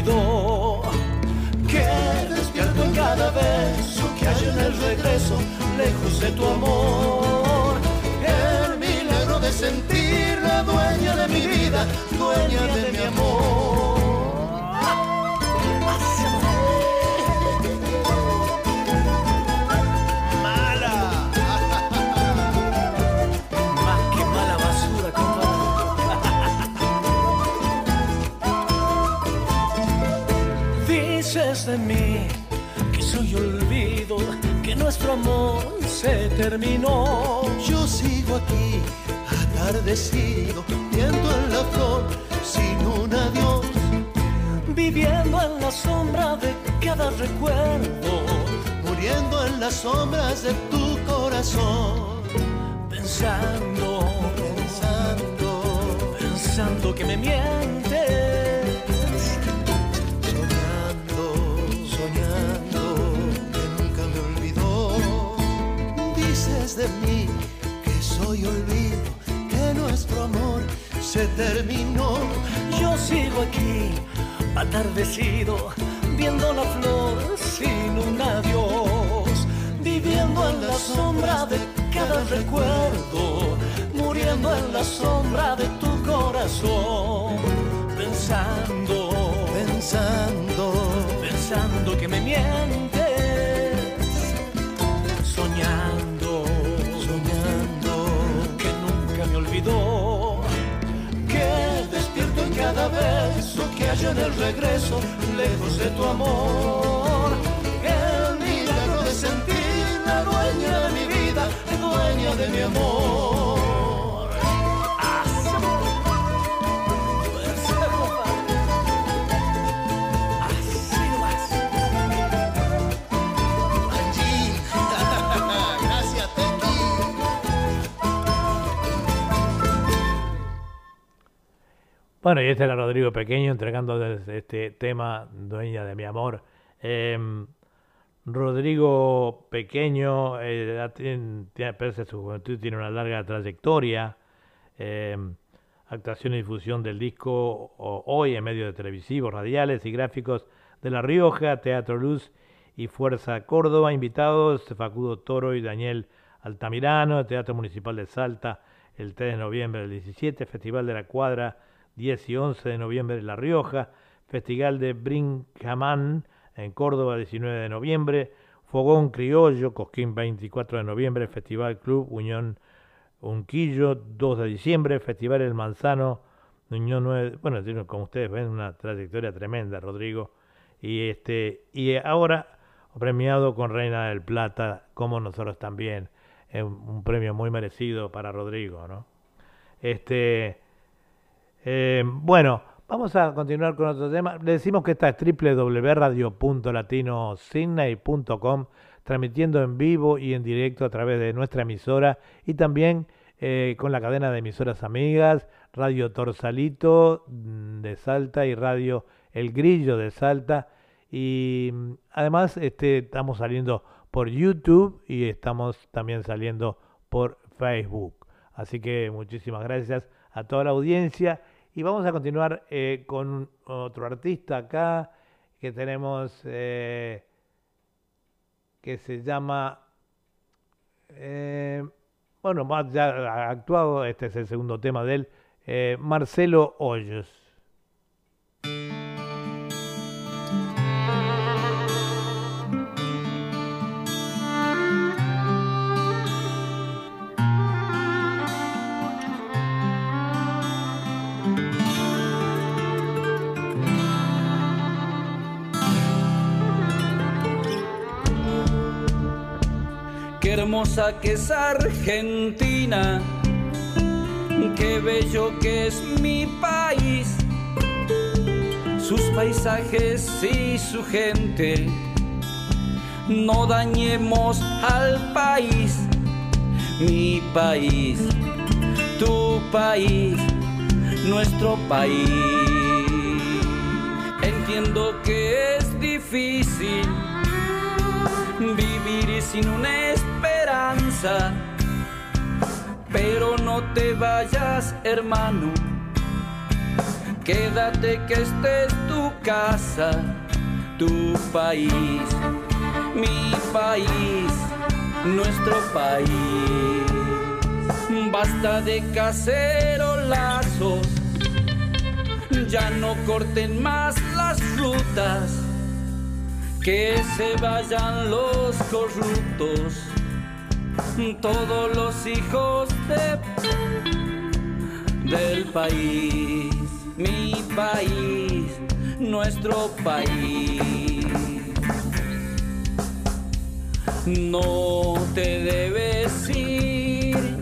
que despierto en cada beso que hay en el regreso, lejos de tu amor. el milagro de sentir la dueña de mi vida, dueña de mi amor. Se terminó. Yo sigo aquí, atardecido, viendo en la flor sin un adiós. Viviendo en la sombra de cada recuerdo, muriendo en las sombras de tu corazón, pensando, pensando, pensando que me mientes. Dices de mí que soy olvido, que nuestro amor se terminó. Yo sigo aquí, atardecido, viendo la flor sin un adiós, viviendo en la sombra de cada recuerdo, muriendo en la sombra de tu corazón, pensando, pensando, pensando que me mientes, soñando, cada beso que hay en el regreso, lejos de tu amor, el milagro de sentir la dueña de mi vida, dueña de mi amor. Bueno, y este era Rodrigo Pequeño entregando este tema Dueña de mi amor. Em, Rodrigo Pequeño, eh, tiene, pese a su juventud, tiene una larga trayectoria. em, actuación y difusión del disco hoy en medios de televisivos, radiales y gráficos de La Rioja, Teatro Luz y Fuerza Córdoba. Invitados Facundo Toro y Daniel Altamirano, Teatro Municipal de Salta, el 3 de noviembre del 17, Festival de la Cuadra 10 y 11 de noviembre en La Rioja, Festival de Brincamán en Córdoba 19 de noviembre, Fogón Criollo, Cosquín 24 de noviembre, Festival Club Unión Unquillo 2 de diciembre, Festival El Manzano, Unión 9, bueno, como ustedes ven, una trayectoria tremenda, Rodrigo, y este y ahora premiado con Reina del Plata, como nosotros también, un un premio muy merecido para Rodrigo, ¿no? Este, eh, bueno, vamos a continuar con otro tema. Le decimos que esta es www.radio.latinosidney.com, transmitiendo en vivo y en directo a través de nuestra emisora y también eh, con la cadena de emisoras amigas, Radio Torsalito mm, de Salta y Radio El Grillo de Salta. Y mm, además este, estamos saliendo por YouTube y estamos también saliendo por Facebook. Así que muchísimas gracias a toda la audiencia. Y vamos a continuar eh, con otro artista acá que tenemos eh, que se llama, eh, bueno, ya ha actuado, este es el segundo tema de él, eh, Marcelo Hoyos. Que es Argentina, qué bello que es mi país, sus paisajes y su gente. No dañemos al país, mi país, tu país, nuestro país. Entiendo que es difícil vivir sin una Pero no te vayas, hermano. Quédate que esta es tu casa, tu país, mi país, nuestro país. Basta de cacerolazos, ya no corten más las rutas que se vayan los corruptos, todos los hijos de, del país, mi país, nuestro país. No te debes ir,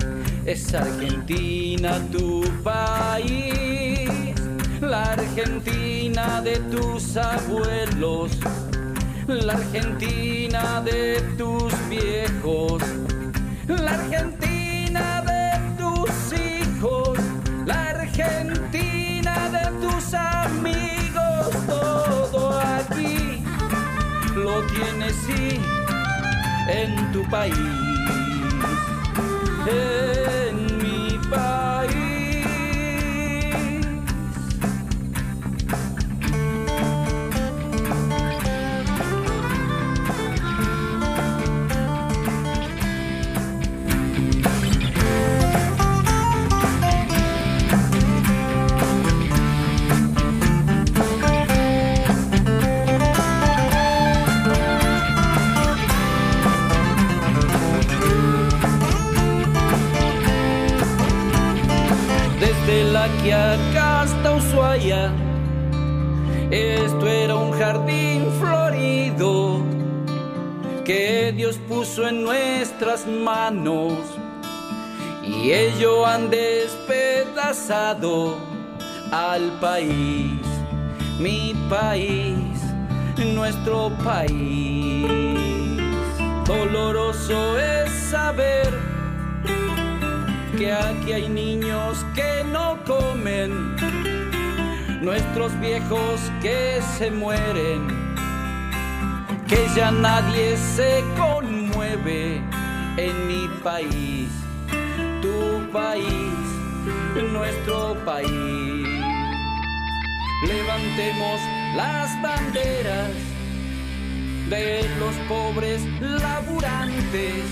es Argentina tu país, la Argentina de tus abuelos. La Argentina de tus viejos, la Argentina de tus hijos, la Argentina de tus amigos, todo aquí lo tienes sí en tu país, en acá hasta. Esto era un jardín florido que Dios puso en nuestras manos y ello han despedazado al país, mi país, nuestro país. Doloroso es saber que aquí hay niños que no comen, nuestros viejos que se mueren, que ya nadie se conmueve en mi país, tu país, nuestro país. Levantemos las banderas de los pobres laburantes,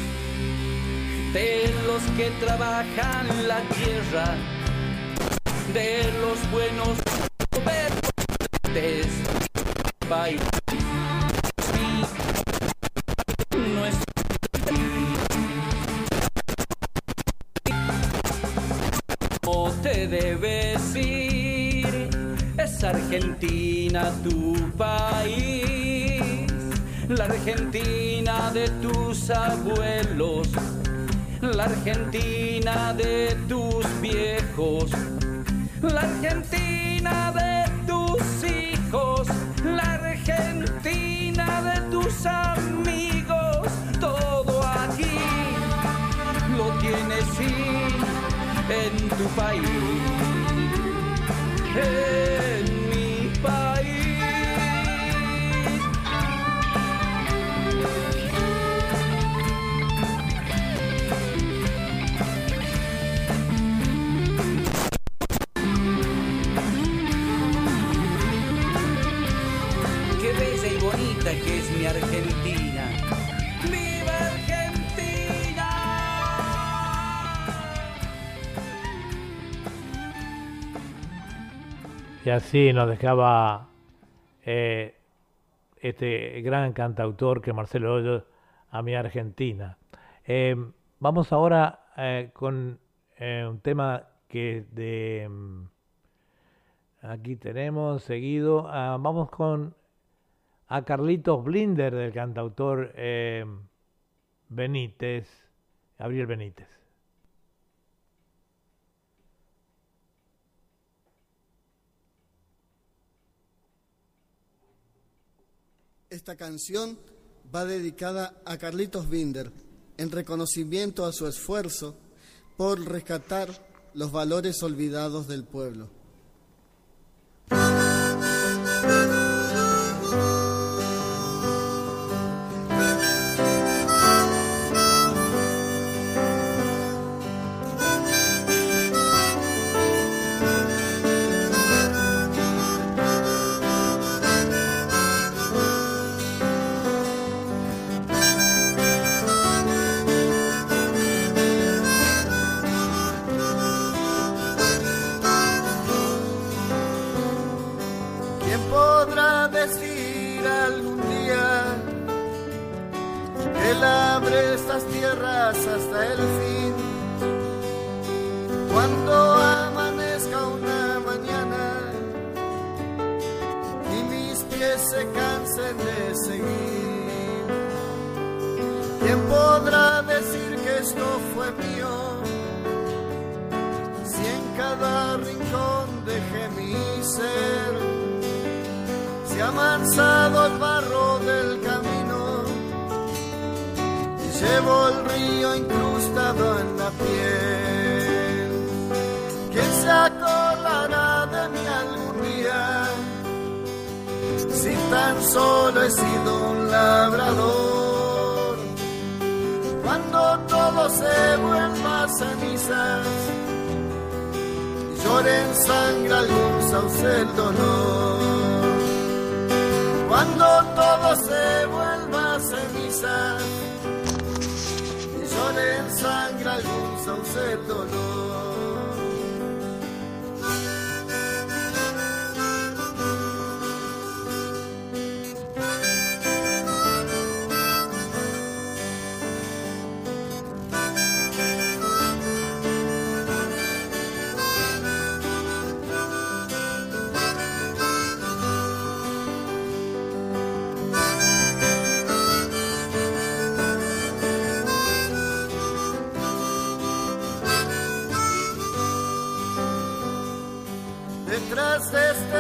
de los que trabajan la tierra, de los buenos gobernantes. País, ¿Cómo te debes ir? Es Argentina tu país, la Argentina de tus abuelos, la Argentina de tus viejos, la Argentina de tus hijos, la Argentina de tus amigos, todo aquí lo tienes en tu país, Y así nos dejaba eh, este gran cantautor que Marcelo Hoyos a mi Argentina. Eh, vamos ahora eh, con eh, un tema que de mm, aquí tenemos seguido. ah, vamos con a Carlitos Blinder del cantautor eh, Benítez, Gabriel Benítez. Esta canción va dedicada a Carlitos Binder en reconocimiento a su esfuerzo por rescatar los valores olvidados del pueblo. Estas tierras hasta el fin? Cuando amanezca una mañana y mis pies se cansen de seguir, ¿quién podrá decir que esto fue mío? Si en cada rincón dejé mi ser se ha amansado el barro del camino llevo el río incrustado en la piel. ¿Quién se acordará de mí algún? Si tan solo he sido un labrador, cuando todo se vuelva cenizas y llore en sangre algún sauce el dolor cuando todo se vuelva ceniza y llore en sangre algún sauce el dolor.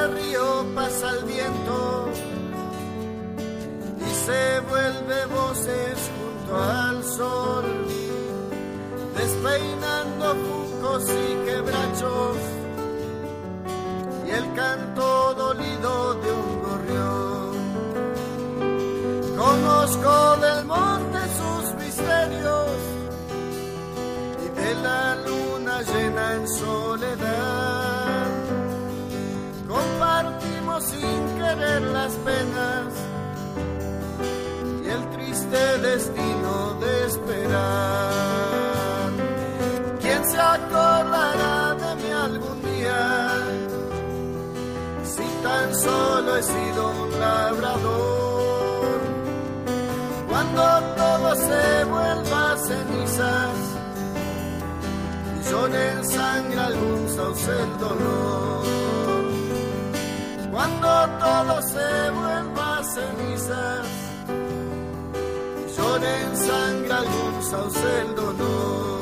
Este río pasa el viento y se vuelve voces junto al sol, despeinando juncos y quebrachos y el canto dolido de Sin querer las penas y el triste destino de esperar. ¿Quién se acordará de mí algún día? Si tan solo he sido un labrador, cuando todo se vuelva cenizas y llore en sangre algún sauce el dolor, cuando todo se vuelva cenizas y llore en sangre algún sauce el dolor.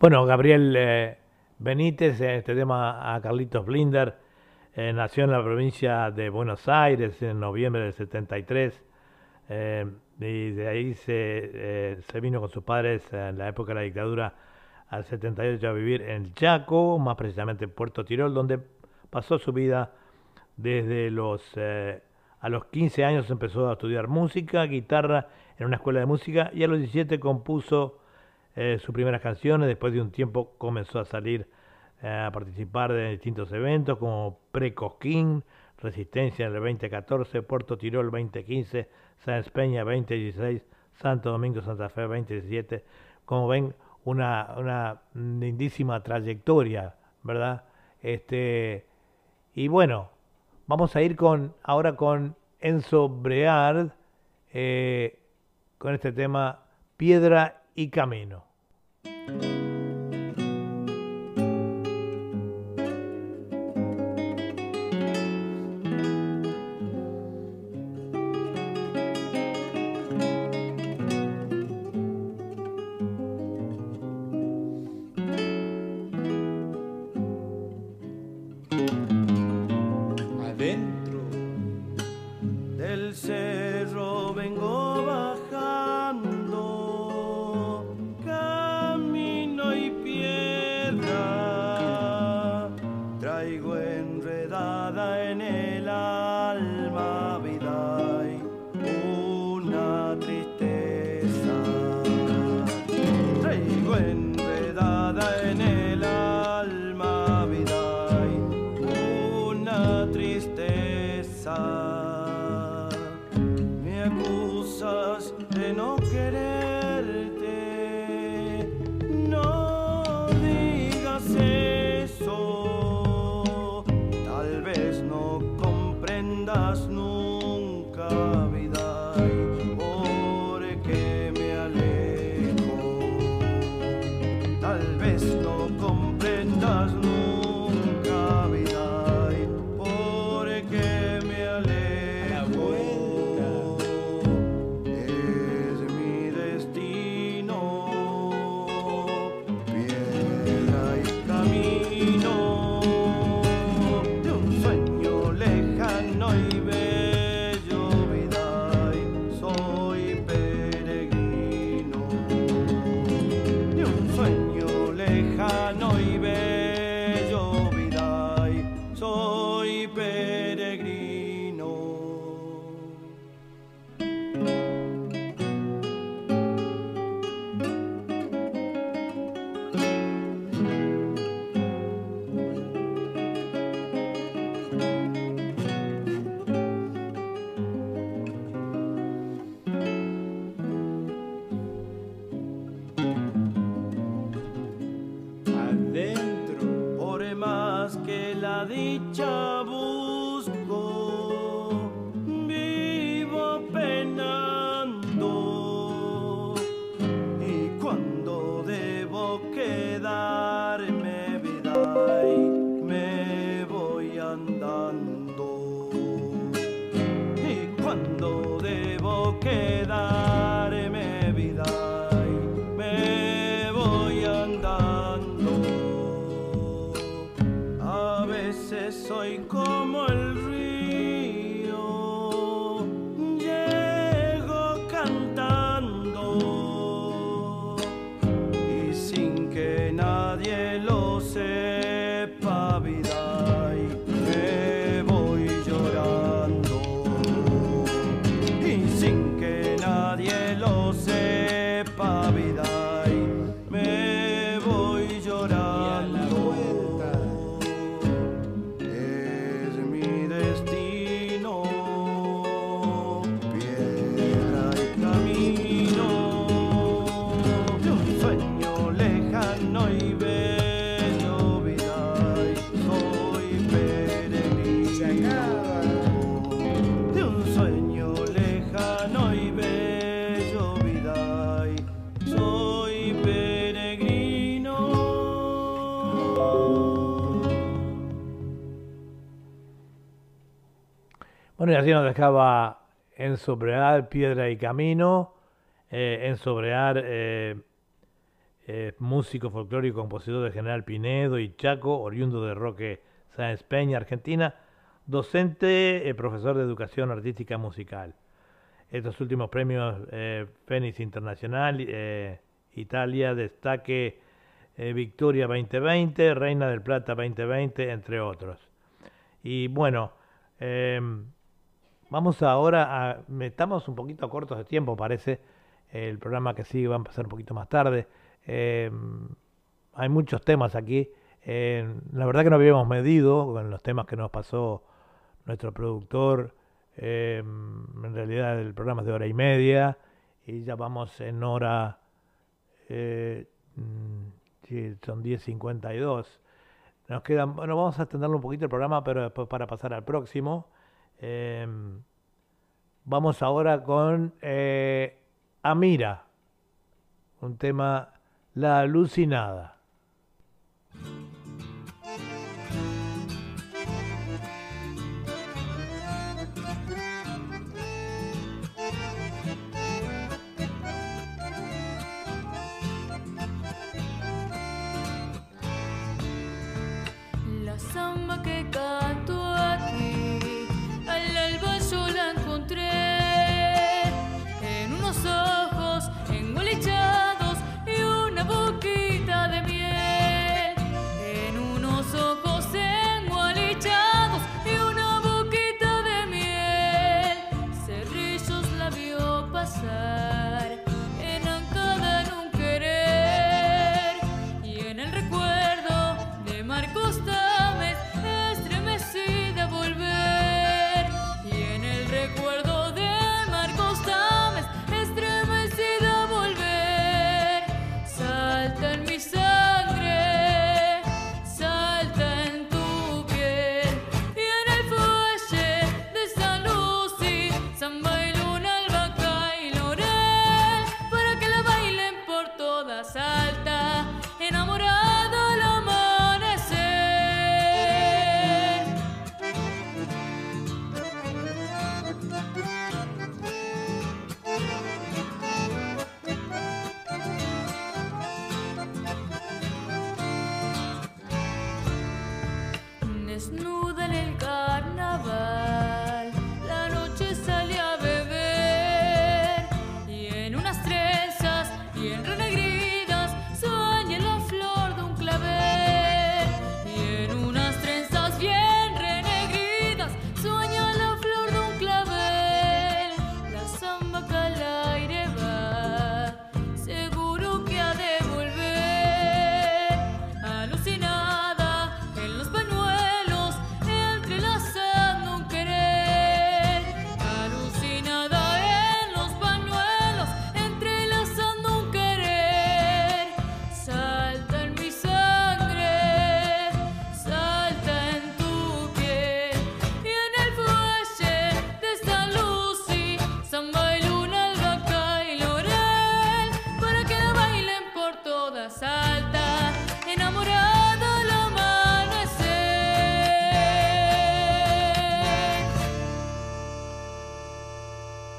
Bueno, Gabriel eh, Benítez, en este tema a Carlitos Blinder, eh, nació en la provincia de Buenos Aires en noviembre del 73 eh, y de ahí se, eh, se vino con sus padres en la época de la dictadura al 78 a vivir en Chaco, más precisamente en Puerto Tirol, donde pasó su vida desde los eh, a los 15 años empezó a estudiar música, guitarra en una escuela de música y a los 17 compuso eh, sus primeras canciones. Después de un tiempo comenzó a salir eh, a participar de distintos eventos como Pre-Cosquín, Resistencia en el 2014, Puerto Tirol 2015, Sáenz Peña 2016, Santo Domingo Santa Fe 2017. Como ven, una, una lindísima trayectoria, ¿verdad? Este, y bueno, vamos a ir con ahora con Enzo Breard, eh, con este tema Piedra y Camino. Thank you. Dicha Bueno, y así nos dejaba en Sobrear, Piedra y Camino, eh, en Sobrear, eh, eh, músico folclórico, compositor de General Pinedo y Chaco, oriundo de Roque Sáenz Peña, Argentina, docente, eh, profesor de educación artística musical. Estos últimos premios Fénix Internacional, Italia, Destaque Victoria 2020, Reina del Plata 2020, entre otros. Y bueno, em, Vamos ahora a. Estamos un poquito cortos de tiempo, parece. El programa que sigue va a empezar un poquito más tarde. Eh, hay muchos temas aquí. Eh, la verdad que no habíamos medido con los temas que nos pasó nuestro productor. Eh, en realidad el programa es de hora y media. Y ya vamos en hora. eh, mm, sí, son 10.52. Nos quedan. Bueno, vamos a extenderlo un poquito el programa, pero después para pasar al próximo. Eh, vamos ahora con eh, Amira, un tema La alucinada.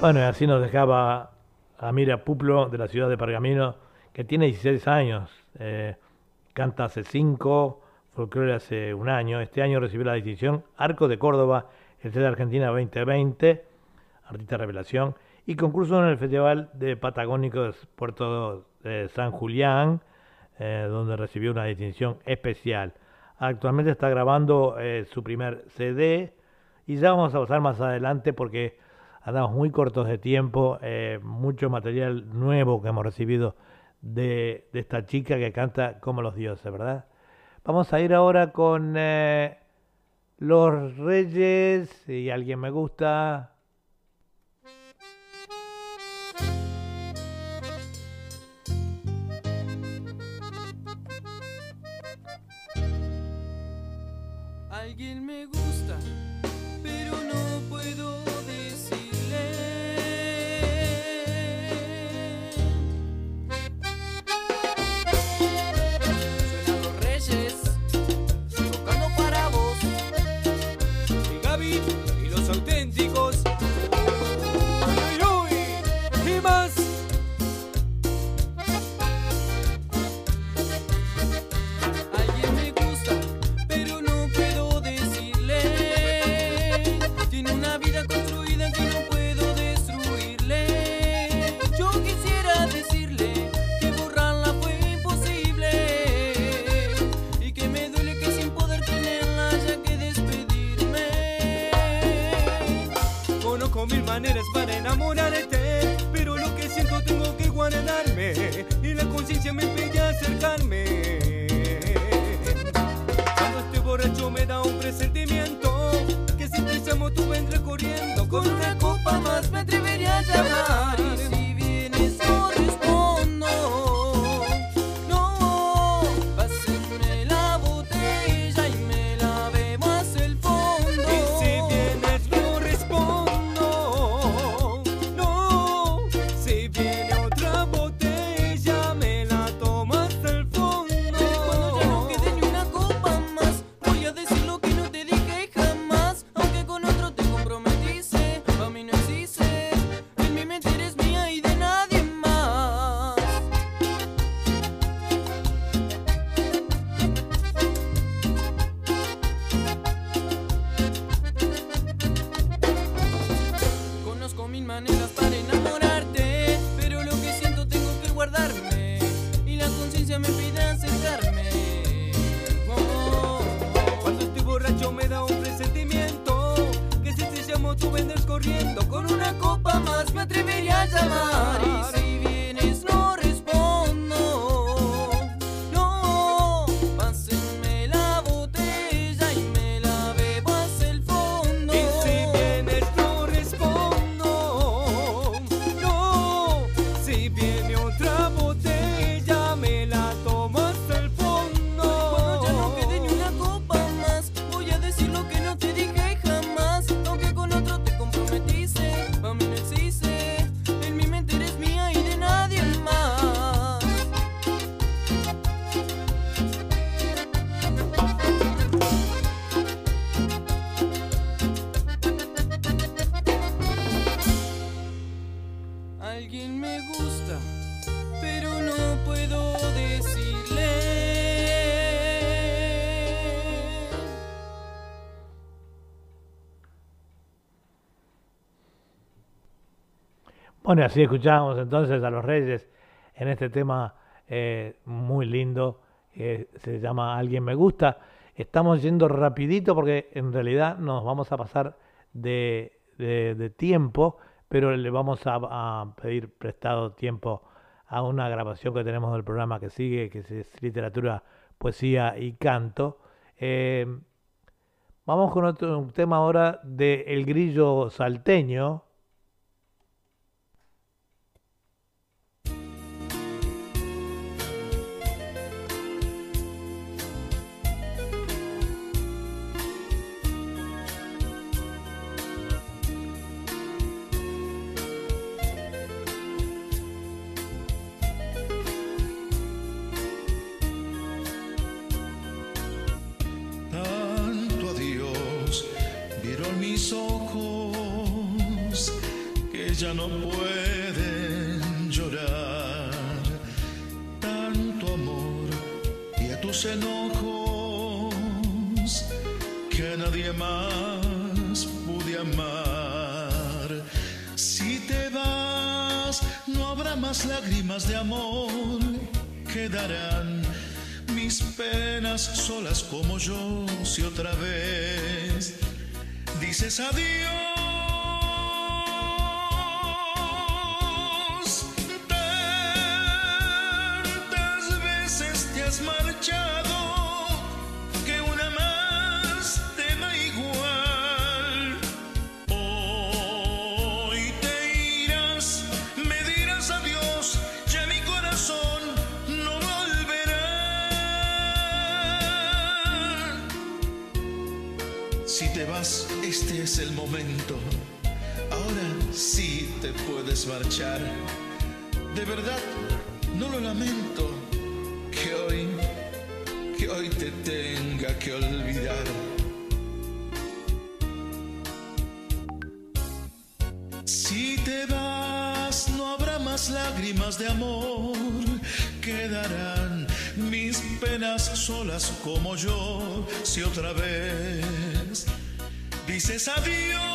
Bueno, y así nos dejaba Amira Puplo de la ciudad de Pergamino, que tiene 16 años. eh, canta hace 5, folclore hace un año. Este año recibió la distinción Arco de Córdoba, el de Argentina 2020, artista revelación, y concurso en el Festival de Patagónicos Puerto de San Julián, eh, donde recibió una distinción especial. Actualmente está grabando eh, su primer CD y ya vamos a pasar más adelante porque andamos muy cortos de tiempo, eh, mucho material nuevo que hemos recibido de, de esta chica que canta como los dioses, ¿verdad? Vamos a ir ahora con eh, Los Reyes, si alguien me gusta. Alguien me gusta, Y los auténticos. Bueno, así escuchamos entonces a los Reyes en este tema eh, muy lindo que se llama Alguien me gusta. Estamos yendo rapidito porque en realidad nos vamos a pasar de, tiempo, pero le vamos a, pedir prestado tiempo a una grabación que tenemos del programa que sigue, que es literatura, poesía y canto. Eh, vamos con otro tema ahora de El Grillo Salteño. No pueden llorar tanto amor y a tus enojos que nadie más pude amar. Si te vas, no habrá más lágrimas de amor, quedarán mis penas solas como yo si otra vez dices adiós. Como yo. Si otra vez dices adiós.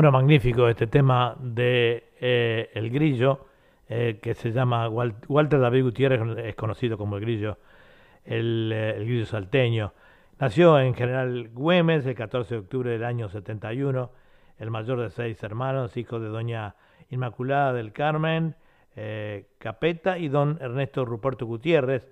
Bueno, magnífico este tema de eh, El Grillo, eh, que se llama Wal- Walter David Gutiérrez, es conocido como El Grillo, el, eh, Grillo salteño. Nació en General Güemes el 14 de octubre del año 71, el mayor de seis hermanos, hijo de doña Inmaculada del Carmen Capeta y don Ernesto Ruperto Gutiérrez,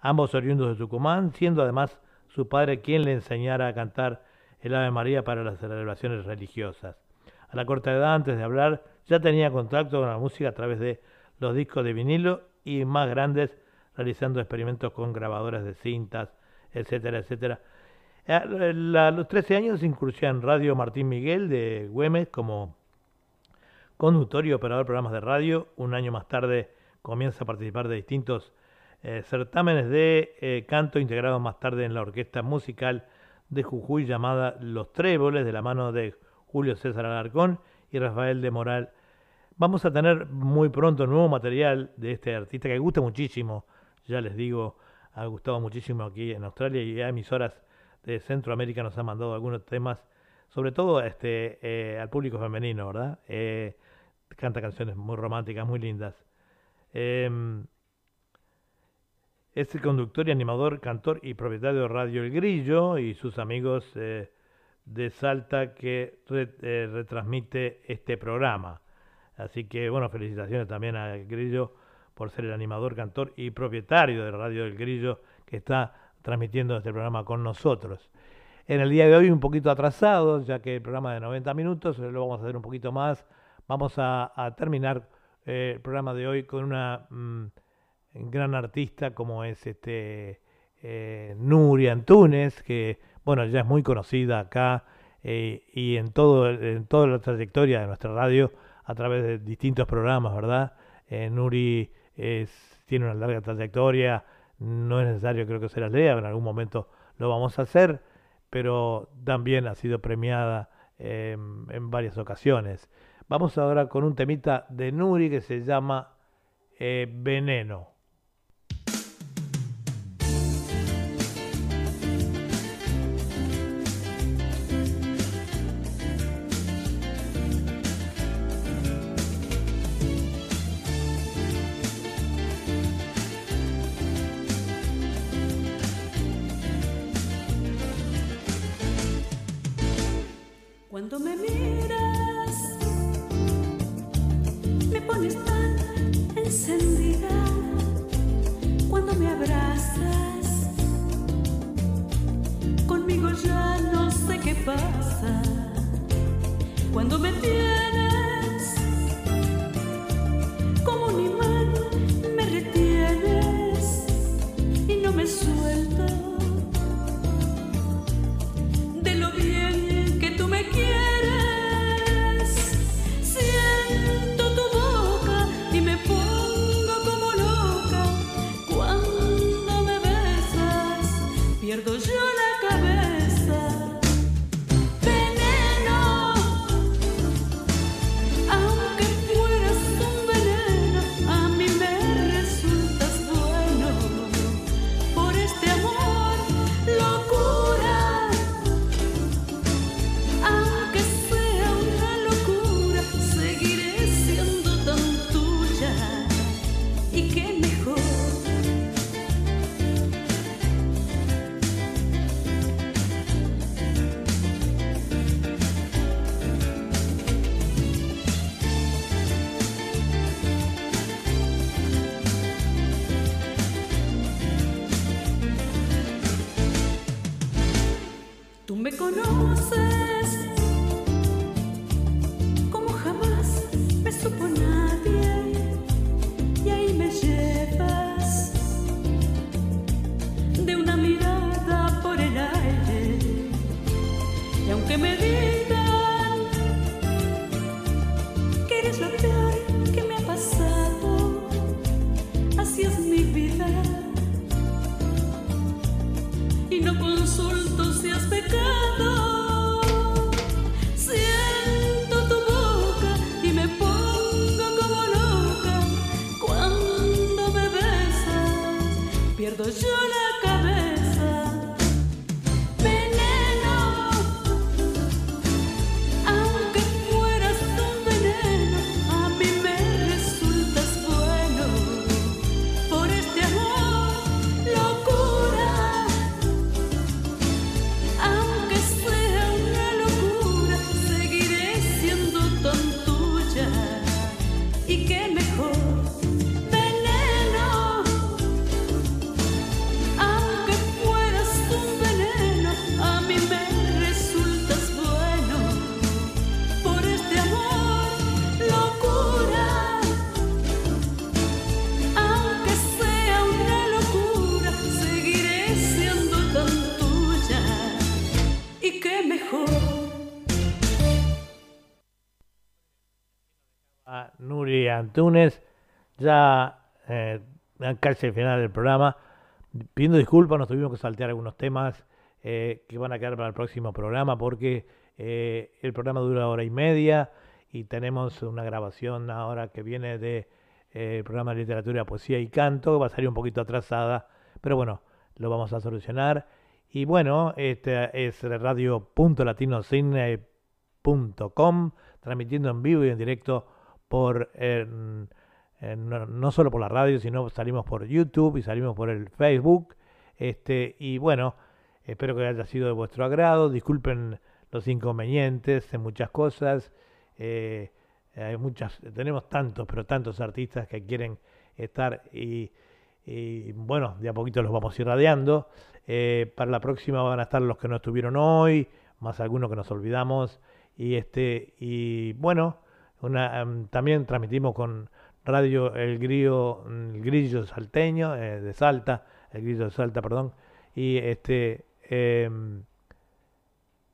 ambos oriundos de Tucumán, siendo además su padre quien le enseñara a cantar el Ave María para las celebraciones religiosas. A la corta edad, antes de hablar, ya tenía contacto con la música a través de los discos de vinilo y más grandes, realizando experimentos con grabadoras de cintas, etcétera, etcétera. A la- a los 13 años incursiona en Radio Martín Miguel de Güemes como conductor y operador de programas de radio. Un año más tarde comienza a participar de distintos eh, certámenes de eh, canto, integrado más tarde en la orquesta musical de Jujuy llamada Los Tréboles, de la mano de Julio César Alarcón y Rafael de Moral. Vamos a tener muy pronto nuevo material de este artista que gusta muchísimo, ya les digo, ha gustado muchísimo aquí en Australia y a emisoras de Centroamérica nos han mandado algunos temas, sobre todo este, eh, al público femenino, ¿verdad? Eh, canta canciones muy románticas, muy lindas. Em, es el conductor y animador, cantor y propietario de Radio El Grillo y sus amigos eh, de Salta que eh, retransmite este programa. Así que, bueno, felicitaciones también a Grillo por ser el animador, cantor y propietario de Radio El Grillo que está transmitiendo este programa con nosotros. En el día de hoy un poquito atrasado, ya que el programa de 90 minutos, lo vamos a hacer un poquito más. Vamos a, a terminar eh, el programa de hoy con una mm, gran artista como es este eh, Nuria Antunes, que bueno, ya es muy conocida acá eh, y en todo en toda la trayectoria de nuestra radio a través de distintos programas, ¿verdad? Eh, Nuri tiene una larga trayectoria, no es necesario creo que se las lea, en algún momento lo vamos a hacer, pero también ha sido premiada eh, en varias ocasiones. Vamos ahora con un temita de Nuri que se llama eh, Veneno. Nuri Antunes, ya eh, casi al final del programa. Pidiendo disculpas, nos tuvimos que saltear algunos temas eh, que van a quedar para el próximo programa porque eh, el programa dura hora y media y tenemos una grabación ahora que viene de eh, el programa de literatura, poesía y canto, que va a salir un poquito atrasada, pero bueno, lo vamos a solucionar. Y bueno, este es radio.latinocine.com, transmitiendo en vivo y en directo por no, no solo por la radio, sino salimos por YouTube y salimos por el Facebook. Este, y bueno, espero que haya sido de vuestro agrado. Disculpen los inconvenientes en muchas cosas. eh, hay muchas, tenemos tantos, pero tantos artistas que quieren estar y, y, bueno, de a poquito los vamos irradiando. Eh, para la próxima van a estar los que no estuvieron hoy, más algunos que nos olvidamos. Y este, y bueno, em, también transmitimos con Radio El Grillo, el Grillo Salteño, eh, de Salta, el Grillo de Salta, perdón. Y este em,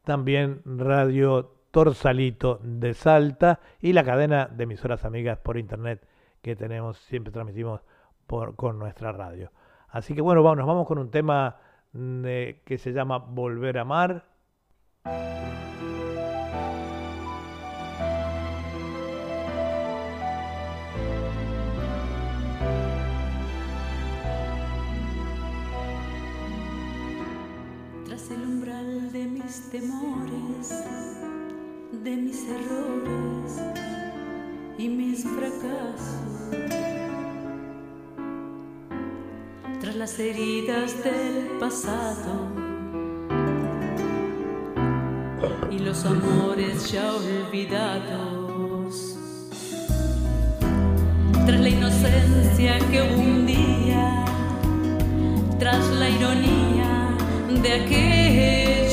también Radio Torsalito de Salta y la cadena de emisoras amigas por internet que tenemos, siempre transmitimos por, con nuestra radio. Así que bueno, vamos, nos vamos con un tema mm, eh, que se llama Volver a Amar. De mis temores, de mis errores y mis fracasos, tras las heridas del pasado y los amores ya olvidados, tras la inocencia que un día, tras la ironía de aquellos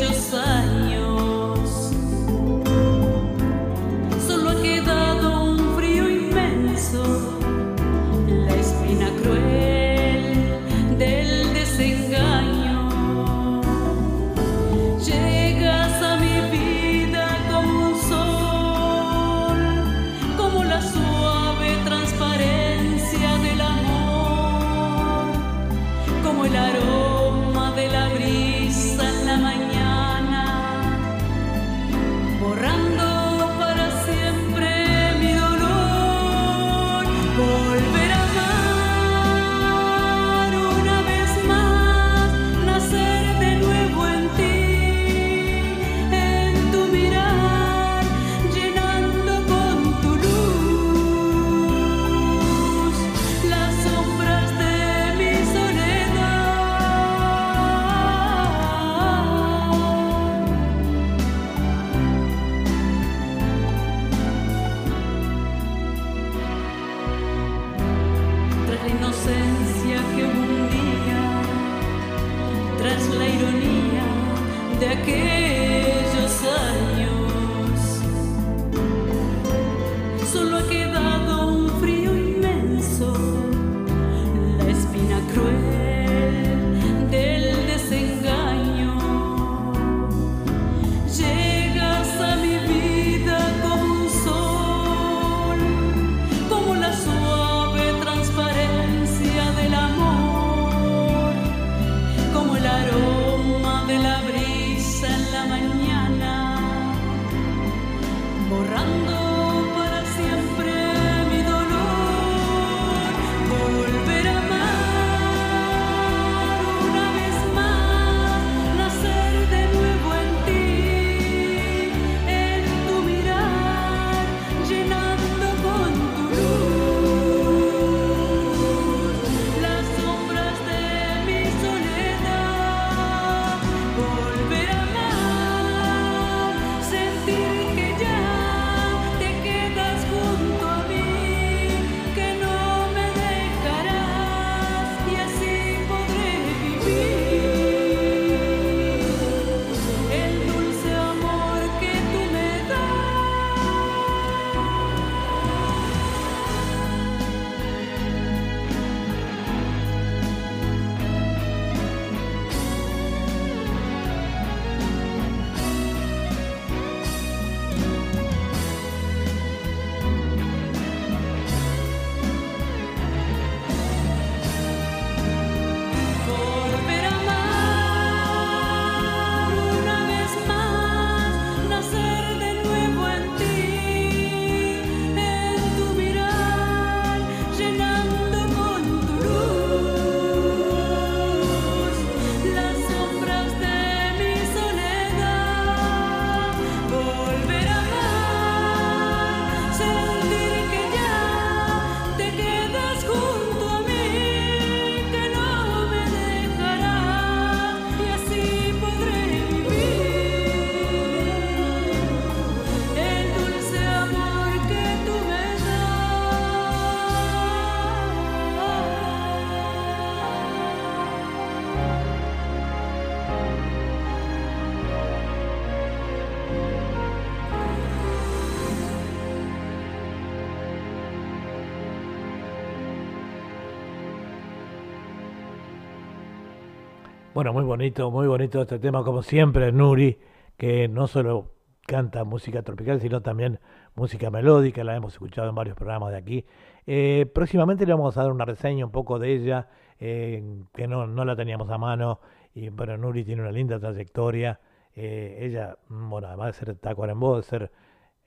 Bueno, muy bonito, muy bonito este tema, como siempre, Nuri, que no solo canta música tropical, sino también música melódica, la hemos escuchado en varios programas de aquí. Eh, próximamente le vamos a dar una reseña un poco de ella, eh, que no, no la teníamos a mano, y bueno, Nuri tiene una linda trayectoria. Eh, ella, bueno, además de ser tacuarembó, de ser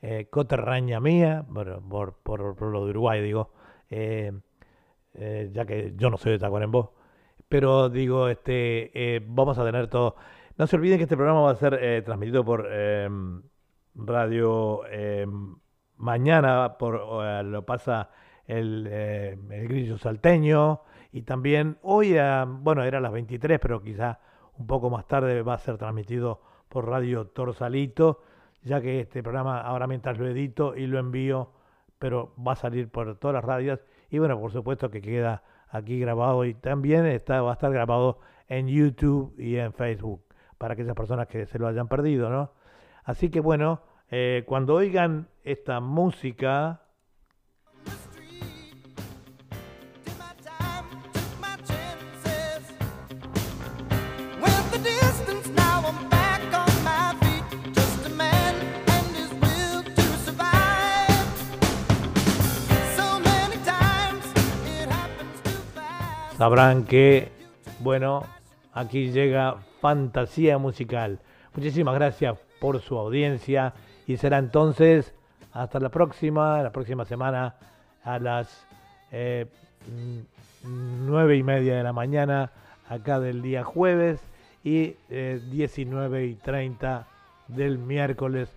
eh, coterraña mía, bueno, por, por, por lo de Uruguay, digo, eh, ya que yo no soy de Tacuarembó, pero digo, este, eh, vamos a tener todo. No se olviden que este programa va a ser eh, transmitido por em, radio em, mañana, por eh, lo pasa el, el Grillo Salteño, y también hoy, bueno, era a las 23, pero quizá un poco más tarde va a ser transmitido por Radio Torsalito, ya que este programa ahora mientras lo edito y lo envío, pero va a salir por todas las radios, y bueno, por supuesto que queda aquí grabado y también está, va a estar grabado en YouTube y en Facebook para aquellas personas que se lo hayan perdido, ¿no? Así que bueno, eh, cuando oigan esta música, sabrán que, bueno, aquí llega Fantasía Musical. Muchísimas gracias por su audiencia y será entonces hasta la próxima, la próxima semana a las eh, nueve y media de la mañana acá del día jueves y eh, 19 y 30 del miércoles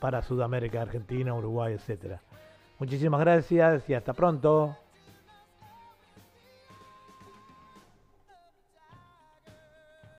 para Sudamérica, Argentina, Uruguay, etcétera. Muchísimas gracias y hasta pronto.